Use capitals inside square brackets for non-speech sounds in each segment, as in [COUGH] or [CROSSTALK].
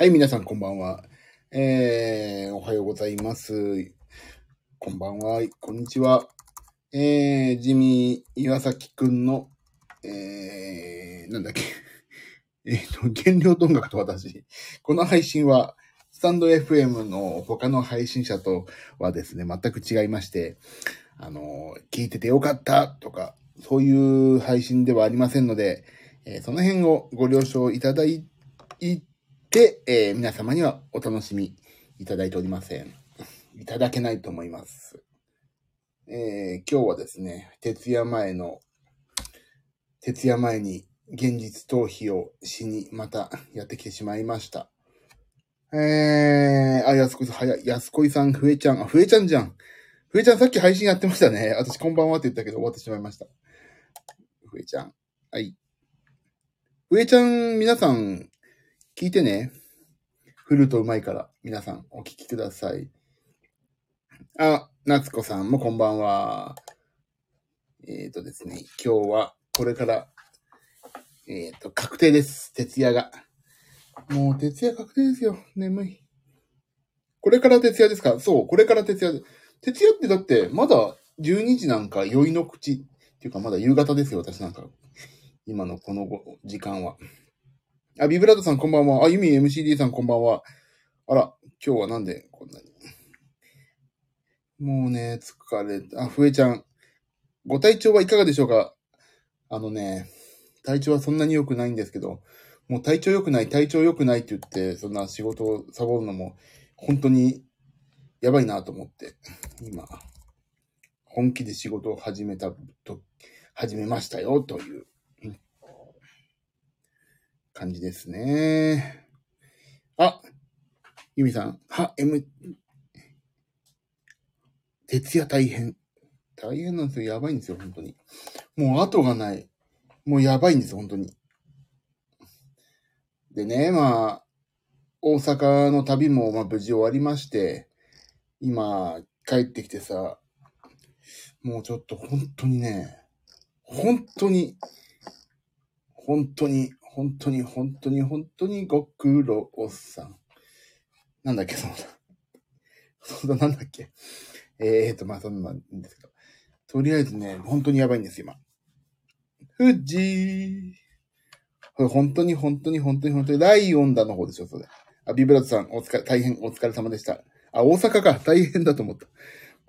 はい、皆さんこんばんは。えー、おはようございます。こんばんは、こんにちは。えー、ジミー岩崎くんの、えー、なんだっけ。[LAUGHS] えっ、と、原料と音楽と私。この配信は、スタンド FM の他の配信者とはですね、全く違いまして、あの、聞いててよかったとか、そういう配信ではありませんので、えーその辺をご了承いただいて、でえー皆様にはお楽しみいただいておりません。いただけないと思います。えー今日はですね、徹夜前の、徹夜前に現実逃避をしにまたやってきてしまいました。えー、あ、安子さん、早い。安子さん、ふえちゃん、あ、ふえちゃんじゃん。ふえちゃんさっき配信やってましたね。[LAUGHS] 私こんばんはって言ったけど終わってしまいました。ふえちゃん。はい。ふえちゃん、皆さん、聞いてね。フルートうまいから、皆さん、お聞きください。あ、夏子さんもこんばんは。えっ、とですね、今日は、これから、えっ、と、確定です。徹夜が。もう、徹夜確定ですよ。眠い。これから徹夜ですか？そう、これから徹夜。徹夜ってだって、まだ12時なんか酔いの口。っていうか、まだ夕方ですよ、私なんか。今のこの時間は。あ、ビブラートさんこんばんは。あ、ユミ MCD さんこんばんは。あら、今日はなんでこんなに。もうね、疲れた。あ、ふえちゃん。ご体調はいかがでしょうか？あのね、体調はそんなに良くないんですけど、もう体調良くない、体調良くないって言って、そんな仕事をサボるのも、本当にやばいなと思って、今、本気で仕事を始めたと、始めましたよ、という感じですね。あ、ゆみさん、は、M、徹夜大変。大変なんですよ。やばいんですよ、本当に。もう後がない。もうやばいんですよ、本当に。でね、まあ、大阪の旅もまあ無事終わりまして、今、帰ってきてさ、もうちょっと本当にね、本当に、本当に、本当に、本当に、本当にご苦労さん。なんだっけ、その、そんな、なんだっけ。えーと、まあ、そんなんですけど。とりあえずね、本当にやばいんです、今。富士。これ本当に、本当に、本当に、本当に、ライオンだの方でしょ、それ。あ、ビブラートさん、お疲れ、大変お疲れ様でした。あ、大阪か、大変だと思った。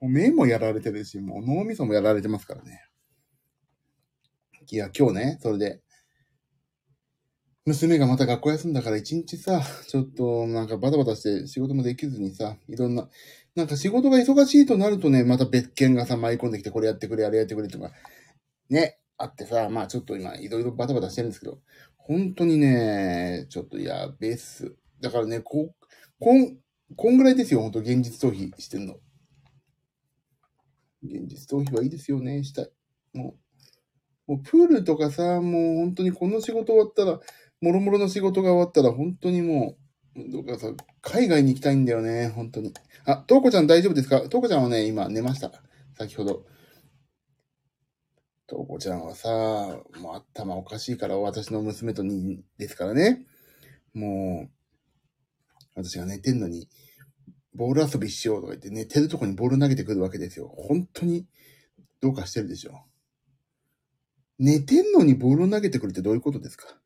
もう目もやられてるし、もう脳みそもやられてますからね。いや、今日ね、それで、娘がまた学校休んだから一日さ、ちょっとなんかバタバタして仕事もできずにさ、いろんな、なんか仕事が忙しいとなるとね、また別件がさ、舞い込んできて、これやってくれ、あれやってくれとか、ね、あってさ、まあちょっと今いろいろバタバタしてるんですけど、本当にね、ちょっとやべっす。だからね、こ、こん、こんぐらいですよ、本当現実逃避してんの。現実逃避はいいですよね、したい。もう、もうプールとかさ、もう本当にこの仕事終わったら、もろもろの仕事が終わったら、本当にもう、どうかさ、海外に行きたいんだよね、本当に。あ、とうこちゃん大丈夫ですか？とうこちゃんはね、今寝ました。先ほど。とうこちゃんはさ、もう頭おかしいから、私の娘とに、ですからね。もう、私が寝てんのに、ボール遊びしようとか言って、寝てるとこにボール投げてくるわけですよ。本当に、どうかしてるでしょ。寝てんのにボールを投げてくるってどういうことですか？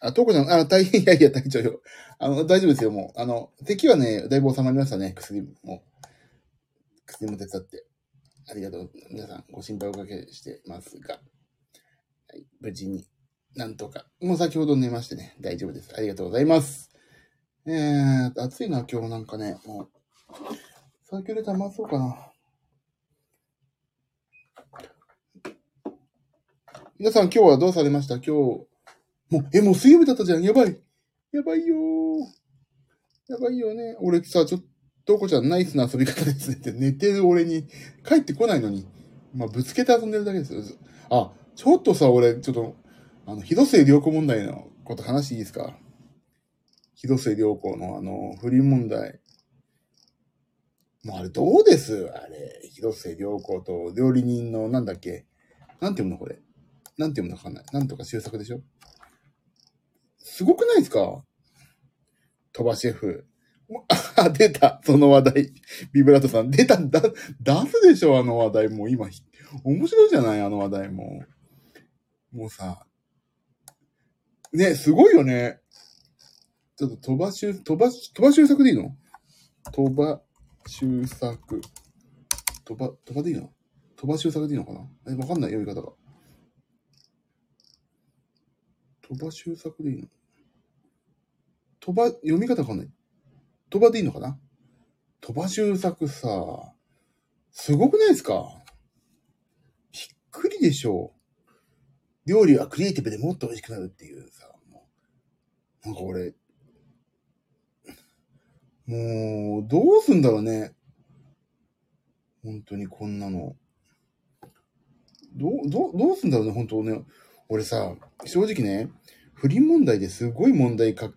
あ、とうこちゃん、あ、大変、[LAUGHS] いやいや、大丈夫よ。あの、大丈夫ですよ、もう。あの、敵はね、だいぶ収まりましたね、薬も。薬も手伝って。ありがとう。皆さん、ご心配おかけしてますが。はい、無事に、なんとか。もう先ほど寝ましてね、大丈夫です。ありがとうございます。えー、暑いな、今日なんかね、もう。サーキュレーター回そうかな。皆さん、今日はどうされました？今日。もう、え、もう水曜日だったじゃん。やばい。やばいよー。やばいよね。俺さ、ちょっと、こちゃんナイスな遊び方ですねって寝てる俺に帰ってこないのに、まあ、ぶつけて遊んでるだけですよ。あ、ちょっとさ、俺、ちょっと、あの、広末涼子問題のこと話していいですか？広末涼子のあの、不倫問題。もうあれどうです？あれ、広末涼子と料理人のなんだっけ？なんて読むのこれ？なんて読むのかわかんない。なんとか修作でしょ？すごくないですか？飛ばし F。あ、出たその話題。ビブラートさん。出ただ、出すでしょあの話題。も今、面白いじゃないあの話題も。もうさ。ね、すごいよね。ちょっと飛ばし、飛ばし、飛ば修作でいいの？飛ば修作。飛ば、飛ばでいいの？飛ば修作でいいのかな？え、わかんない読み方が。飛ば修作でいいの？飛ば、読み方わかんない？飛ばでいいのかな？飛ば修作さ、すごくないですか？びっくりでしょう。料理はクリエイティブでもっと美味しくなるっていうさ、もうなんか俺、もう、どうすんだろうね。本当にこんなの。どう、どう、どうすんだろうね、本当ね。俺さ、正直ね、不倫問題ですごい問題か、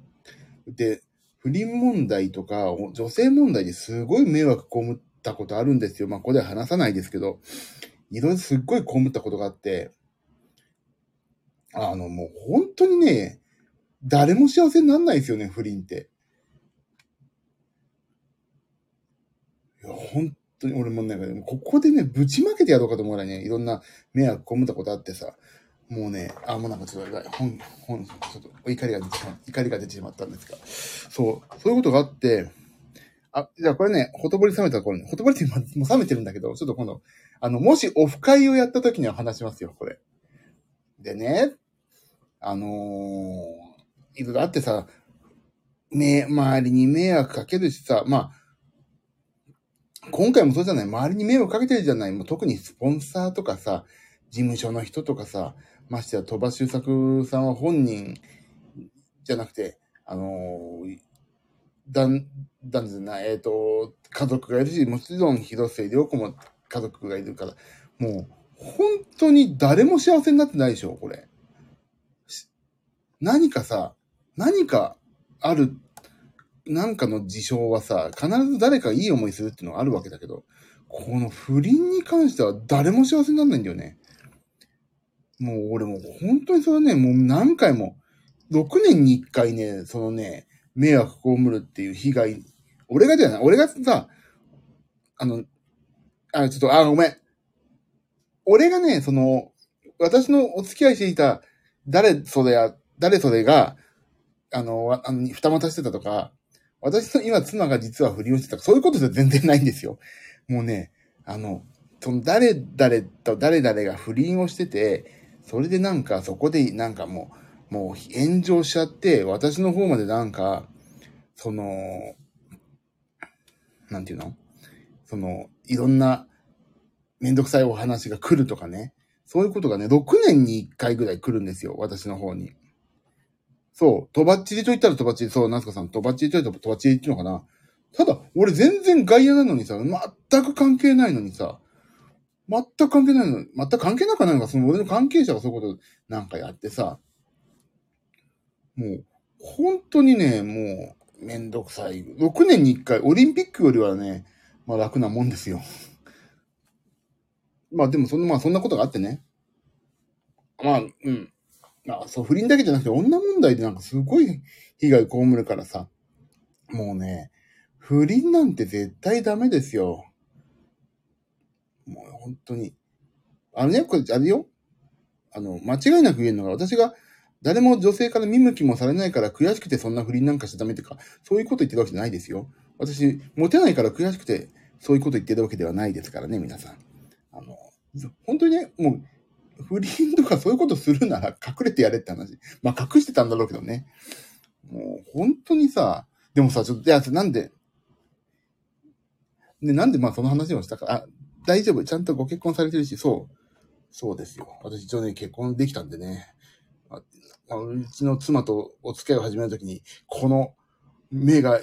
で、不倫問題とか、女性問題ですごい迷惑被ったことあるんですよ。まあ、ここでは話さないですけど、いろいろすっごい被ったことがあって、あの、もう本当にね、誰も幸せにならないですよね、不倫って。いや、本当に俺もね、ここでね、ぶちまけてやろうかと思うぐらいね、いろんな迷惑被ったことあってさ、もうね、あ、もうなんかちょっと、本、本、ちょっと怒りが出てしまった、怒りが出てしまったんですが、そう、そういうことがあって、あ、じゃあこれね、ほとぼり冷めた頃に、ほとぼりってもう冷めてるんだけど、ちょっと今度、あの、もしオフ会をやった時には話しますよ、これ。でね、あのー、いろいろあってさ、め、周りに迷惑かけるしさ、まあ、今回もそうじゃない。周りに迷惑かけてるじゃない。もう特にスポンサーとかさ、事務所の人とかさ、ましてや、鳥羽周作さんは本人じゃなくて、あのー、だん、だんじゃない、えっ、ー、と、家族がいるし、もちろん広末涼子も家族がいるから、もう、本当に誰も幸せになってないでしょ、これ。何かさ、何かある、なんかの事象はさ、必ず誰かいい思いするっていうのがあるわけだけど、この不倫に関しては誰も幸せにならないんだよね。もう俺も本当にそれね、もう何回も、6年に1回ね、そのね、迷惑被るっていう被害、俺がじゃない、俺がさ、あの、あ、ちょっと、あ、ごめん。俺がね、その、私のお付き合いしていた、誰それや、誰それが、あの、あの、二股してたとか、私の今妻が実は不倫をしてたとかそういうことじゃ全然ないんですよ。もうね、あの、その誰々と誰々が不倫をしてて、それでなんかそこでなんかもう、もう炎上しちゃって、私の方までなんか、その、なんていうの？その、いろんなめんどくさいお話が来るとかね。そういうことがね、6年に1回ぐらい来るんですよ、私の方に。そう、とばっちりと言ったらとばっちり、そう、夏子さん、とばっちりと言ったらとばっちりっていうのかな。ただ、俺全然外野なのにさ、全く関係ないのにさ、全く関係ないの。全く関係なくないのか、その俺の関係者がそういうことなんかやってさ、もう、本当にね、もう、めんどくさい。6年に1回、オリンピックよりはね、まあ楽なもんですよ。[LAUGHS] まあでもそんな、まあそんなことがあってね。まあ、うん。まあそう、不倫だけじゃなくて女問題でなんかすごい被害被るからさ。もうね、不倫なんて絶対ダメですよ。もう本当に。あのね、これ、あれよ。あの、間違いなく言えるのが、私が誰も女性から見向きもされないから悔しくてそんな不倫なんかしちゃダメってか、そういうこと言ってるわけじゃないですよ。私、モテないから悔しくてそういうこと言ってるわけではないですからね、皆さん。あの、本当にね、もう、不倫とかそういうことするなら隠れてやれって話。まあ隠してたんだろうけどね。もう本当にさ、でもさ、ちょっと、いや、なんで、で、なんでまあその話をしたか、あ、大丈夫。ちゃんとご結婚されてるし、そう。そうですよ。私一応ね、結婚できたんでね。あうちの妻とお付き合いを始めるときに、この目が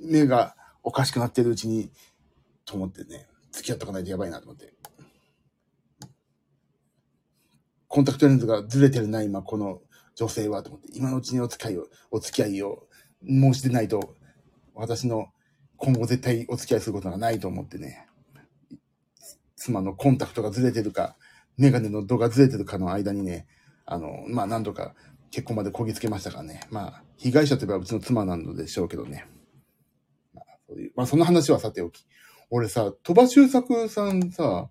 目がおかしくなってるうちに、と思ってね、付き合っとかないとやばいなと思って。コンタクトレンズがずれてるな、今、この女性は、と思って。今のうちにお付き合いを、お付き合いを申し出ないと、私の今後絶対お付き合いすることがないと思ってね。妻のコンタクトがずれてるか、メガネの度がずれてるかの間にね、あの、まあ、何度か結婚までこぎつけましたからね。まあ、被害者といえばうちの妻なのでしょうけどね。まあ、そういう、まあその話はさておき。俺さ、鳥羽周作さんさ、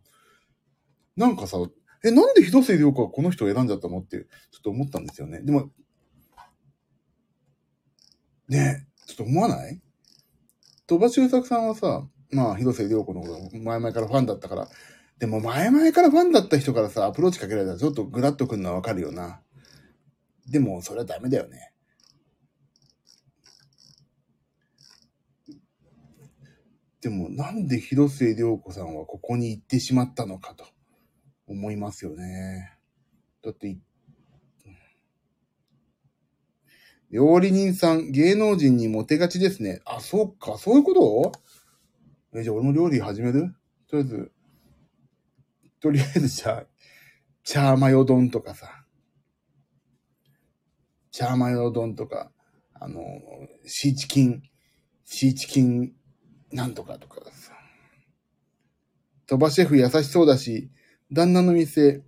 なんかさ、え、なんで広末涼子はこの人を選んじゃったのって、ちょっと思ったんですよね。でも、ねちょっと思わない？鳥羽周作さんはさ、まあ、広末涼子のこと前々からファンだったから、でも前々からファンだった人からさ、アプローチかけられたらちょっとグラッとくるのはわかるよな。でも、それはダメだよね。でも、なんで広末涼子さんはここに行ってしまったのかと思いますよね。だって、料理人さん、芸能人にモテがちですね。あ、そうか、そういうこと？え、じゃあ俺も料理始める？とりあえず、とりあえずじゃあ、チャーマヨ丼とかさ、チャーマヨ丼とか、あの、シーチキン、シーチキンなんとかとかさ。鳥羽シェフ優しそうだし、旦那の店、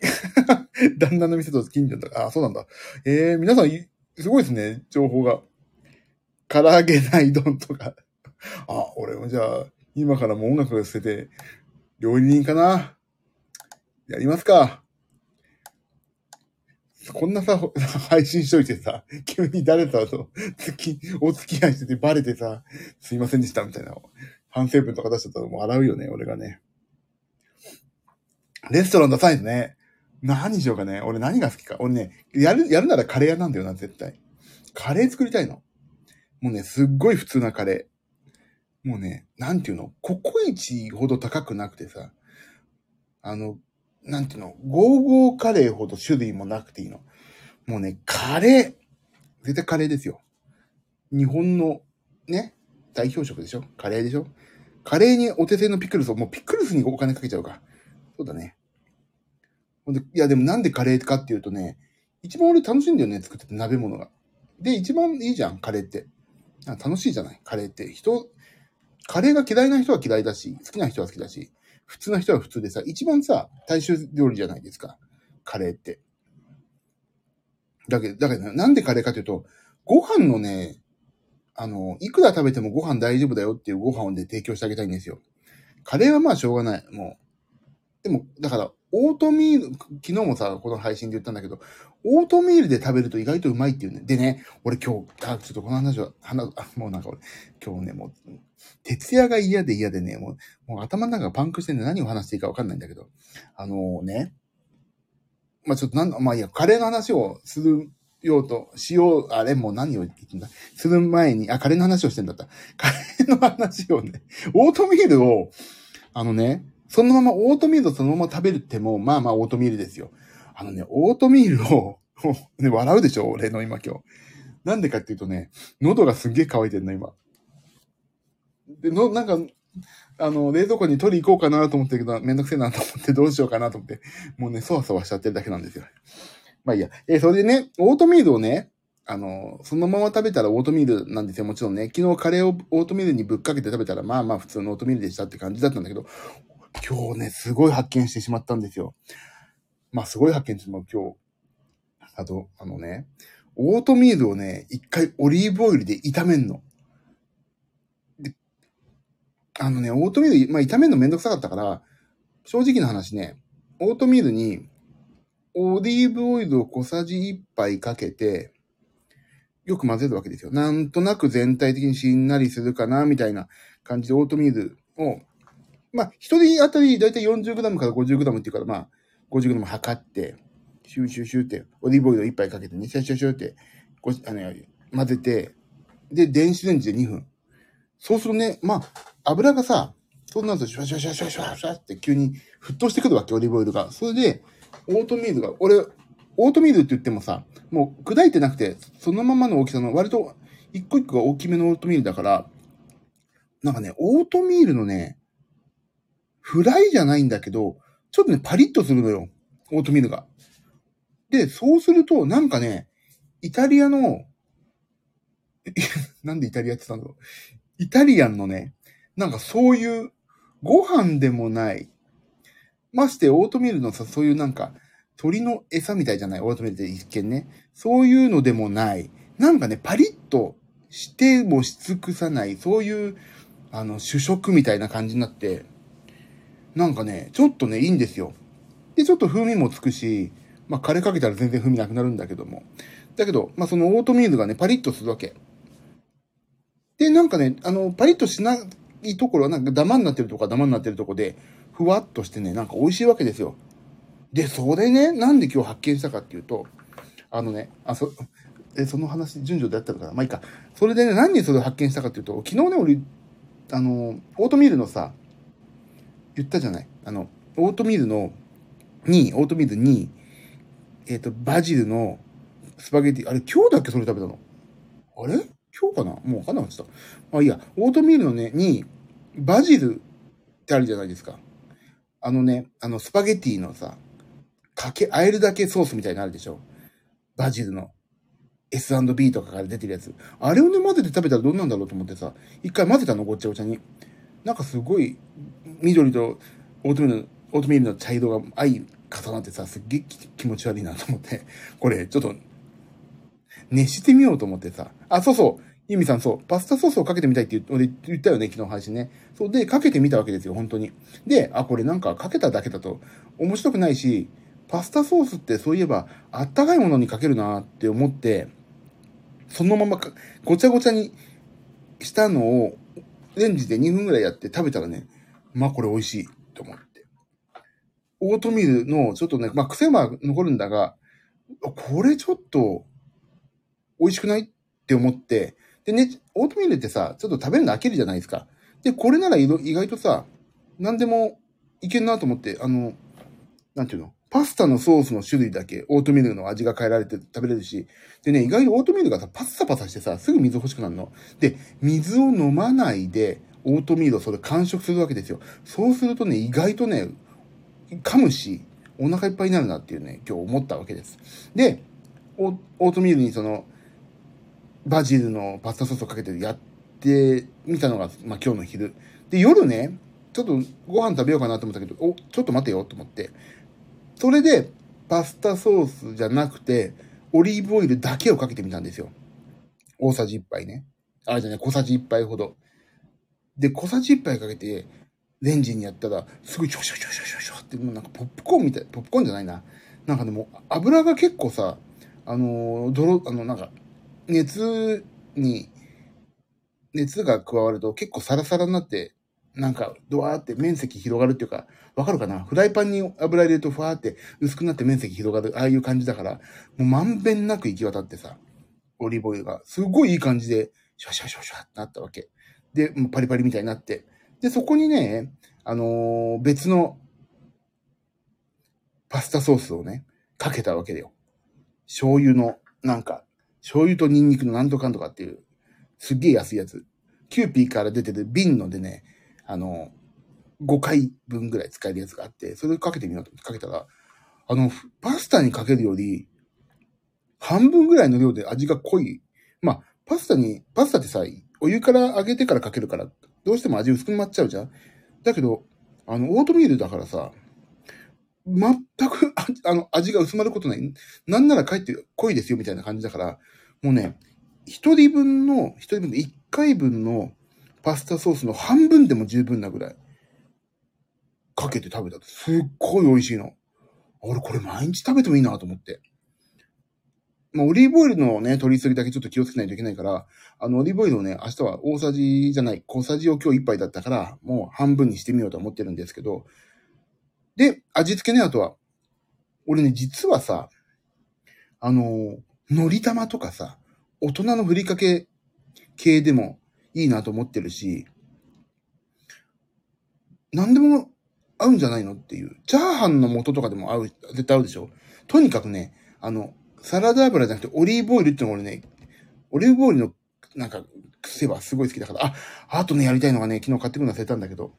[LAUGHS] 旦那の店と近所だから、あ、そうなんだ。えー、皆さん、すごいですね、情報が。唐揚げない丼とか。あ、俺もじゃあ、今からもう音楽を捨てて、料理人かな。やりますか。こんなさ、配信しといてさ、急に誰かと、付き、お付き合いしててバレてさ、すいませんでしたみたいな、反省文とか出しちゃったらもう洗うよね、俺がね。レストラン出さないとね。何しようかね。俺何が好きか。俺ね、やる、やるならカレー屋なんだよな、絶対。カレー作りたいの。もうね、すっごい普通なカレー。もうね、なんていうの、ココイチほど高くなくてさ、あの、なんていうの、ゴーゴーカレーほど種類もなくていいの。もうね、カレー。絶対カレーですよ。日本の、ね、代表食でしょ？カレーでしょ？カレーにお手製のピクルスを、もうピクルスにお金かけちゃうか。そうだね。ほんで、いやでもなんでカレーかっていうとね、一番俺楽しいんだよね、作ってて鍋物が。で、一番いいじゃん、カレーって。楽しいじゃない、カレーって。人、カレーが嫌いな人は嫌いだし、好きな人は好きだし、普通な人は普通でさ、一番さ、大衆料理じゃないですか。カレーって。だけど、だけど、なんでカレーかというと、ご飯のね、あの、いくら食べてもご飯大丈夫だよっていうご飯をね、提供してあげたいんですよ。カレーはまあしょうがない。もう。でも、だから、オートミール、昨日もさ、この配信で言ったんだけど、オートミールで食べると意外とうまいっていうね。でね、俺今日、あ、ちょっとこの話は、話、あ、もうなんか俺、今日ね、もう、徹夜が嫌で嫌でね、もう、もう頭の中がパンクしてね、何を話していいかわかんないんだけど、あのーね、まあちょっとなんまあいいや、カレーの話をするようと、しよう、あれもう何を言ってんだ？する前に、あ、カレーの話をしてんだった。カレーの話をね、オートミールを、あのね、そのままオートミールをそのまま食べるっても、まあまあオートミールですよ。あのね、オートミールを、[LAUGHS] ね、笑うでしょ俺の今今日。なんでかっていうとね、喉がすんげえ乾いてんの、今。で、の、なんか、あの、冷蔵庫に取り行こうかなと思ってるけど、めんどくせえなと思ってどうしようかなと思って、もうね、そわそわしちゃってるだけなんですよ。まあいいや。え、それでね、オートミールをね、あの、そのまま食べたらオートミールなんですよ。もちろんね。昨日カレーをオートミールにぶっかけて食べたら、まあまあ普通のオートミールでしたって感じだったんだけど、今日ね、すごい発見してしまったんですよ。まあすごい発見しても今日、あと、あのね、オートミールをね、一回オリーブオイルで炒めんの。で、あのね、オートミール、まあ炒めるのめんどくさかったから、正直な話ね、オートミールにオリーブオイルを小さじ1杯かけて、よく混ぜるわけですよ。なんとなく全体的にしんなりするかな、みたいな感じでオートミールを、まあ、一人当たりだいたい 40g から 50g っていうから、まあ、50g 測って、シューシューシューって、オリーブオイルを1杯かけてね、シューシューシューって、こあの、混ぜて、で、電子レンジで2分。そうするとね、まあ、油がさ、そうなるとシュワシュワシュワシュワシュワシュワって急に沸騰してくるわけ、オリーブオイルが。それで、オートミールが、俺、オートミールって言ってもさ、もう砕いてなくて、そのままの大きさの割と一個一個が大きめのオートミールだから、なんかね、オートミールのね、フライじゃないんだけど、ちょっとね、パリッとするのよ。オートミールが。で、そうすると、なんかね、イタリアの、[LAUGHS] なんでイタリアって言ったんだろう。イタリアンのね、なんかそういう、ご飯でもない、ましてオートミールのさ、そういうなんか、鳥の餌みたいじゃない？オートミールって一見ね。そういうのでもない。なんかね、パリッとしてもし尽くさない、そういう、あの、主食みたいな感じになって、なんかね、ちょっとね、いいんですよ。で、ちょっと風味もつくし、まあ、カレーかけたら全然風味なくなるんだけども。だけど、まあ、そのオートミールがね、パリッとするわけ。で、なんかね、あの、パリッとしないところは、なんかダマになってるとかダマになってるとこで、ふわっとしてね、なんか美味しいわけですよ。で、それね、なんで今日発見したかっていうと、あのね、あ、そ、え、その話、順序でやったのかなまあいいか。それでね、何にそれを発見したかっていうと、昨日ね、俺、あの、オートミールのさ、言ったじゃない？あの、オートミールの、に、オートミールに、えっ、と、バジルのスパゲティ、あれ、今日だっけそれ食べたの？あれ？今日かな？もうわかんなくなった。まあいいや、オートミールのね、に、バジルってあるじゃないですか。あのね、あの、スパゲティのさ、かけ、あえるだけソースみたいになのあるでしょ？バジルの。S&B とかから出てるやつ。あれをね、混ぜて食べたらどうなんだろうと思ってさ、一回混ぜたの、ごっちゃごちゃに。なんかすごい、緑とオートミールの、オートミールの茶色が相重なってさ、すっげえ気持ち悪いなと思って、これ、ちょっと、熱してみようと思ってさ。あ、そうそう。ユミさん、そう。パスタソースをかけてみたいって言俺言ったよね、昨日配信ね。そう。で、かけてみたわけですよ、本当に。で、あ、これなんかかけただけだと面白くないし、パスタソースってそういえば、あったかいものにかけるなって思って、そのままごちゃごちゃにしたのを、レンジで2分ぐらいやって食べたらね、まあこれ美味しいと思って。オートミールのちょっとね、まあ癖は残るんだが、これちょっと美味しくないって思って、でね、オートミールってさ、ちょっと食べるの飽きるじゃないですか。で、これなら意外とさ、何でもいけんなと思って、あの、なんていうの？パスタのソースの種類だけオートミールの味が変えられて食べれるし、でね、意外とオートミールがさ、パッサパサしてさ、すぐ水欲しくなるの。で、水を飲まないで、オートミールをそれ完食するわけですよ。そうするとね、意外とね、噛むし、お腹いっぱいになるなっていうね、今日思ったわけです。で、オートミールにその、バジルのパスタソースをかけてやってみたのが、まあ今日の昼。で、夜ね、ちょっとご飯食べようかなと思ったけど、お、ちょっと待てよと思って。それで、パスタソースじゃなくて、オリーブオイルだけをかけてみたんですよ。大さじ1杯ね。あ、じゃない、小さじ1杯ほど。で、小さじ1杯かけて、レンジにやったら、すごいシュシュシュシュシュシュって、もうなんかポップコーンみたい、ポップコーンじゃないな。なんかでも、油が結構さ、あの、泥、あの、なんか、熱に、熱が加わると結構サラサラになって、なんか、ドワーって面積広がるっていうか、わかるかな？フライパンに油入れるとふわーって薄くなって面積広がる、ああいう感じだから、もうまんべんなく行き渡ってさ、オリーブオイルが、すごいいい感じで、シャシャシャシャってなったわけ。で、もうパリパリみたいになって。で、そこにね、あのー別のパスタソースをね、かけたわけだよ。醤油の、なんか、醤油とニンニクのなんとかんとかっていう、すっげえ安いやつ。キューピーから出てる瓶のでね、あの、5回分ぐらい使えるやつがあって、それをかけてみようと思ってかけたら、あの、パスタにかけるより、半分ぐらいの量で味が濃い。まあ、パスタに、パスタってさ、お湯から揚げてからかけるから、どうしても味薄くなっちゃうじゃんだけど、あの、オートミールだからさ、全く、あの、味が薄まることない。なんなら帰って濃いですよ、みたいな感じだから、もうね、一人分の、一人分の一回分のパスタソースの半分でも十分なぐらい、かけて食べたと。すっごい美味しいの。俺これ毎日食べてもいいなと思って。まあ、オリーブオイルのね、取り急ぎだけちょっと気をつけないといけないから、あの、オリーブオイルをね、明日は大さじじゃない、小さじを今日一杯だったから、もう半分にしてみようと思ってるんですけど、で、味付けね、あとは。俺ね、実はさ、あの、海苔玉とかさ、大人のふりかけ系でもいいなと思ってるし、何でも合うんじゃないのっていう。チャーハンの素とかでも合う、絶対合うでしょとにかくね、あの、サラダ油じゃなくてオリーブオイルってのが俺ね、オリーブオイルのなんか癖はすごい好きだから、あ、あとね、やりたいのがね、昨日買ってくるの忘れたんだけど、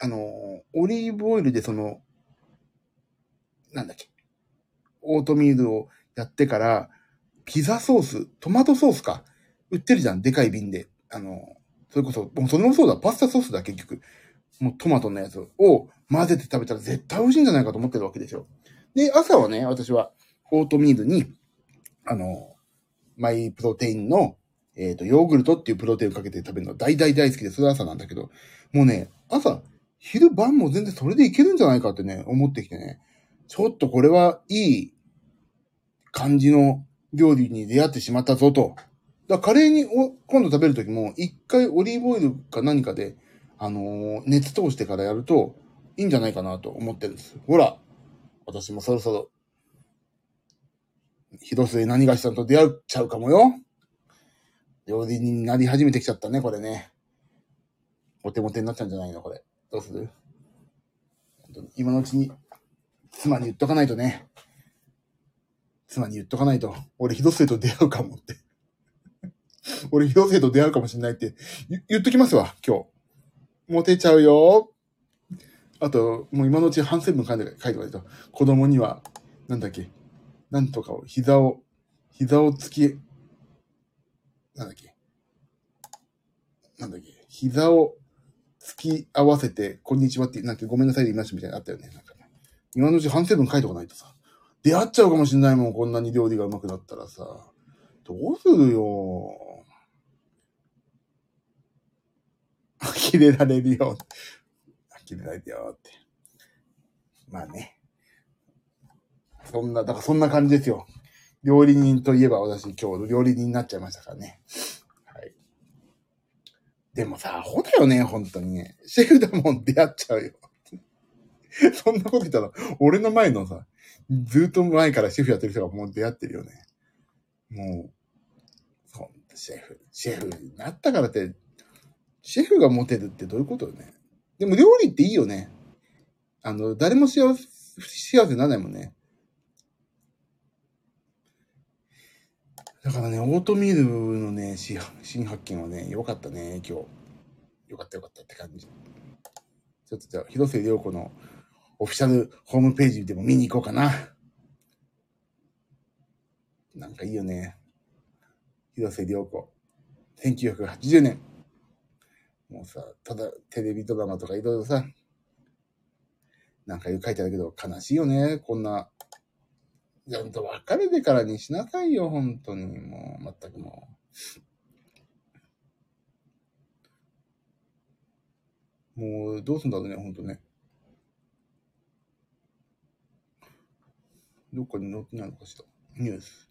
あの、オリーブオイルでその、なんだっけ、オートミールをやってから、ピザソース、トマトソースか、売ってるじゃん、でかい瓶で。あの、それこそ、もうそれもそうだ、パスタソースだ、結局。もうトマトのやつを混ぜて食べたら絶対美味しいんじゃないかと思ってるわけですよ。で、朝はね、私はオートミールに、あの、マイプロテインの、えっ、と、ヨーグルトっていうプロテインをかけて食べるのが大大大好きで、それ朝なんだけど、もうね、朝、昼晩も全然それでいけるんじゃないかってね、思ってきてね、ちょっとこれはいい感じの料理に出会ってしまったぞと。だカレーにお今度食べるときも、一回オリーブオイルか何かで、あのー熱通してからやるといいんじゃないかなと思ってるんです。ほら、私もそろそろ、広末何がしさんと出会っちゃうかもよ。料理人になり始めてきちゃったね、これね。モテモテになっちゃうんじゃないのこれ。どうする今のうちに、妻に言っとかないとね。妻に言っとかないと、俺広末と出会うかもって。[LAUGHS] 俺広末と出会うかもしれないって言っときますわ、今日。モテちゃうよ。あと、もう今のうち反省文書いて書いておかないと。子供には、なんだっけ。なんとかを、膝を、膝をつき、なんだっけ。なんだっけ。膝を突き合わせて、こんにちはって、なんかごめんなさいで言いましたみたいなあったよね。なんかね今のうち反省文書いておかないとさ。出会っちゃうかもしんないもん、こんなに料理が上手くなったらさ。どうするよ。呆れられるよ。呆れられるよって。まあね。そんな、だからそんな感じですよ。料理人といえば私今日料理人になっちゃいましたからね。はい。でもさ、アホだよね、本当にね。シェフだもん出会っちゃうよ。[LAUGHS] そんなこと言ったら、俺の前のさ、ずっと前からシェフやってる人がもう出会ってるよね。もう、ほんシェフ、シェフになったからって、シェフがモテるってどういうことよね？でも料理っていいよね。あの、誰も幸せ、幸せにならないもんね。だからね、オートミールのね、新発見はね、良かったね、今日。良かった良かったって感じ。ちょっとじゃあ、広瀬涼子のオフィシャルホームページでも見に行こうかな。なんかいいよね。広瀬涼子。1980年。もうさ、ただテレビドラマとかいろいろさ、なんか書いてあるけど悲しいよね。こんな。ちゃんと別れてからにしなさいよ、本当に。もう、全くもう。もう、どうすんだろうね、本当ね。どっかに載ってないのかしら。ニュース。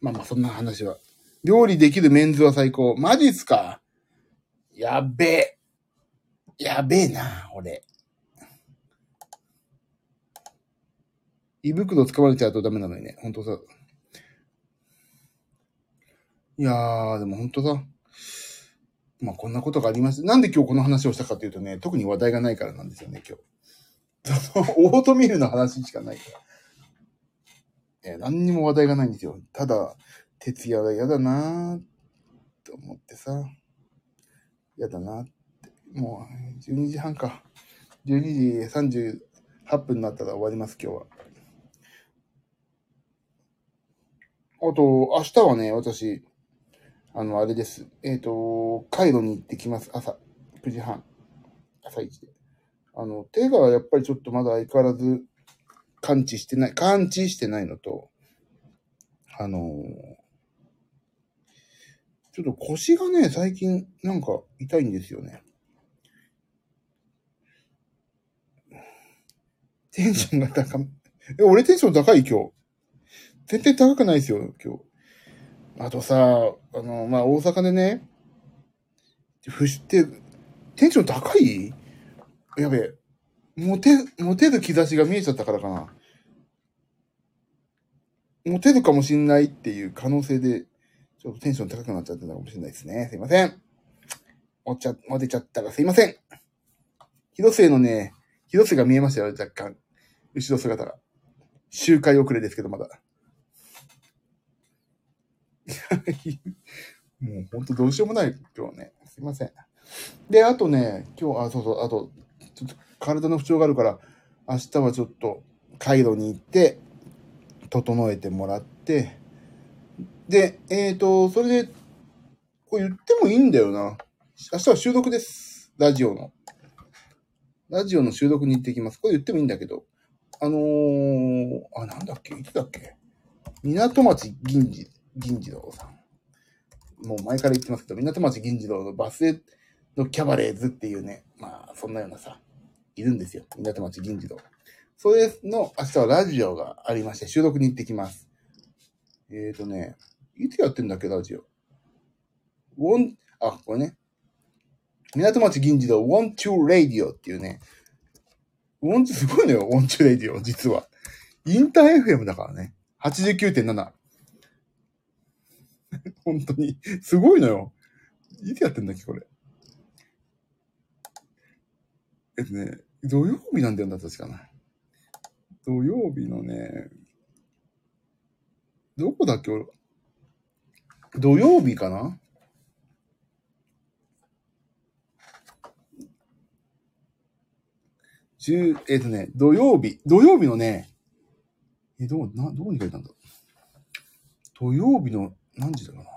まあまあ、そんな話は。料理できるメンズは最高。マジっすか？やべえ。やべえな、俺。胃袋使われちゃうとダメなのにね。ほんとさ。いやー、でもほんとさ。まあこんなことがありました。なんで今日この話をしたかというとね、特に話題がないからなんですよね、今日。そ [LAUGHS] のオートミールの話しかないから。え何にも話題がないんですよ。ただ、徹夜が嫌だなと思ってさ。嫌だなって。もう、12時半か。12時38分になったら終わります、今日は。あと、明日はね、私、あの、あれです。えっ、と、カイロに行ってきます。朝、9時半。朝一で。あの、手がやっぱりちょっとまだ相変わらず感知してない、感知してないのと、あのちょっと腰がね、最近なんか痛いんですよね。テンションが高め、え、俺テンション高い今日。全然高くないですよ、今日。あとさ、あの、まあ、大阪でね、ふして、テンション高い？やべえ。モテ、モテる兆しが見えちゃったからかな。モテるかもしんないっていう可能性で、ちょっとテンション高くなっちゃってたかもしれないですね。すいません。おちゃ、モテちゃったらすいません。広末のね、広末が見えましたよ、若干。後ろ姿が。周回遅れですけど、まだ。[LAUGHS] もうほんとどうしようもない、今日ね。すいません。で、あとね、今日、あ、そうそう、あと、ちょっと体の不調があるから、明日はちょっと、カイロに行って、整えてもらって、で、えっ、と、それで、これ言ってもいいんだよな。明日は収録です。ラジオの。ラジオの収録に行ってきます。これ言ってもいいんだけど、あのー、あ、なんだっけ？いつだっけ？港町銀次、銀次郎さん。もう前から言ってますけど、港町銀次郎のバスへのキャバレーズっていうね、まあ、そんなようなさ、いるんですよ。港町銀次郎。それの明日はラジオがありまして、収録に行ってきます。えーとね、いつやってんだっけ、ラジオ。ウォン、あ、これね。港町銀次郎、 Want You Radio っていうね。 Want you、すごいのよ、 Want You Radio、実は。インター FM だからね。89.7。[LAUGHS] 本当に。すごいのよ。いつやってんだっけ、これ。えっとね、土曜日なんだよな、確かな。土曜日のね、どこだっけ、俺。土曜日かな？十、えっ、ー、とね、土曜日、土曜日のね、え、どう、な、どこに書いたんだ？土曜日の何時だろうな？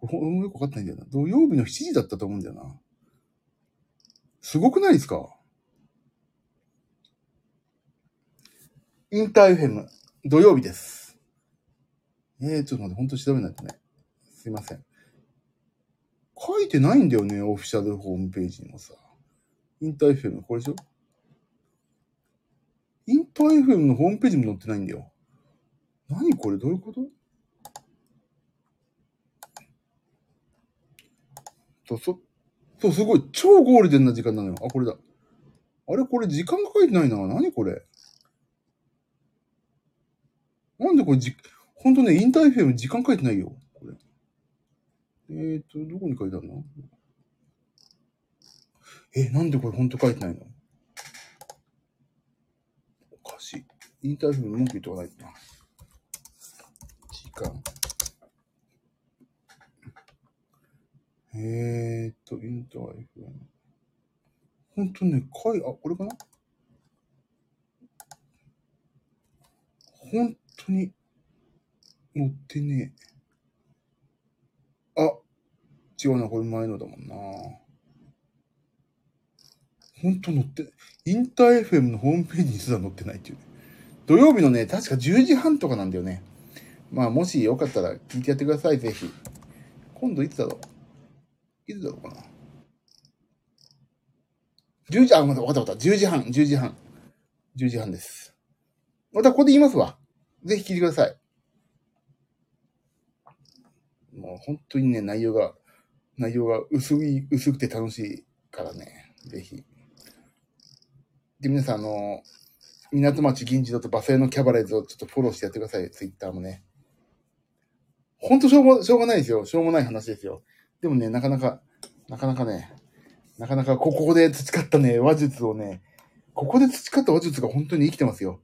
これ、よくわかってないんだよな。土曜日の7時だったと思うんだよな。すごくないですか？インターフェム、土曜日です。えー、ちょっと待って、ほんと調べないとね。すいません。書いてないんだよね、オフィシャルホームページにもさ。インター FM、これでしょ？インター FM のホームページも載ってないんだよ。何これどういうこと？と、そ、そう、すごい、超ゴールデンな時間なのよ。あ、これだ。あれこれ時間が書いてないな。何これ？なんでこれじ、ほんとね、インター FM 時間書いてないよ。これ。えーと、どこに書いてあるの？え、なんでこれほんと書いてないの？おかしい。インターフェム文句言っておかないとな。時間。えーっと、インターフェム。ほんとね、書い、あ、これかな？ほんとに、載ってねえ。あ、違うな、これ前のだもんな。ほんと載って、インター FM のホームページにすら載ってないっていうね。土曜日のね、確か10時半とかなんだよね。まあ、もしよかったら聞いてやってください、ぜひ。今度いつだろう？いつだろうかな。10時、あ、また、わかったわかった。10時半、10時半。10時半です。またここで言いますわ。ぜひ聞いてください。もう本当にね、内容が、内容が薄い、薄くて楽しいからね、ぜひ。で、皆さん、あの、港町銀次郎と馬製のキャバレーズをちょっとフォローしてやってください、ツイッターもね。ほんとしょうも、しょうがないですよ。しょうもない話ですよ。でもね、なかなか、なかなかね、なかなかここで培ったね、話術をね、ここで培った話術が本当に生きてますよ。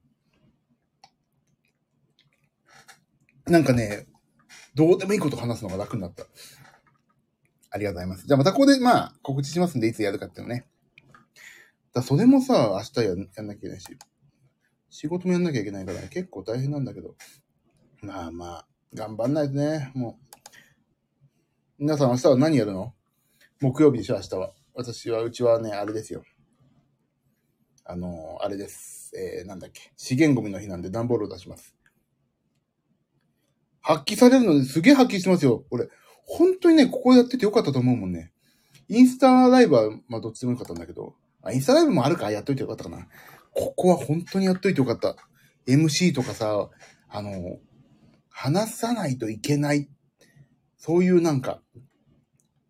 なんかね、どうでもいいこと話すのが楽になった。ありがとうございます。じゃあまたここで、まあ、告知しますんで、いつやるかっていうのね。だそれもさ、明日ややんなきゃいけないし、仕事もやんなきゃいけないから、ね、結構大変なんだけど、まあまあ、頑張んないとね、もう。皆さん明日は何やるの？木曜日でしょ、明日は。私は、うちはね、あれですよ。あの、あれです。えー、なんだっけ。資源ゴミの日なんで段ボールを出します。発揮されるのですげえ発揮してますよ。俺、本当にね、ここやっててよかったと思うもんね。インスタライブは、まあどっちでもよかったんだけど、あ、インスタライブもあるかやっといてよかったかな。ここは本当にやっといてよかった。MC とかさ、あの、話さないといけない。そういうなんか、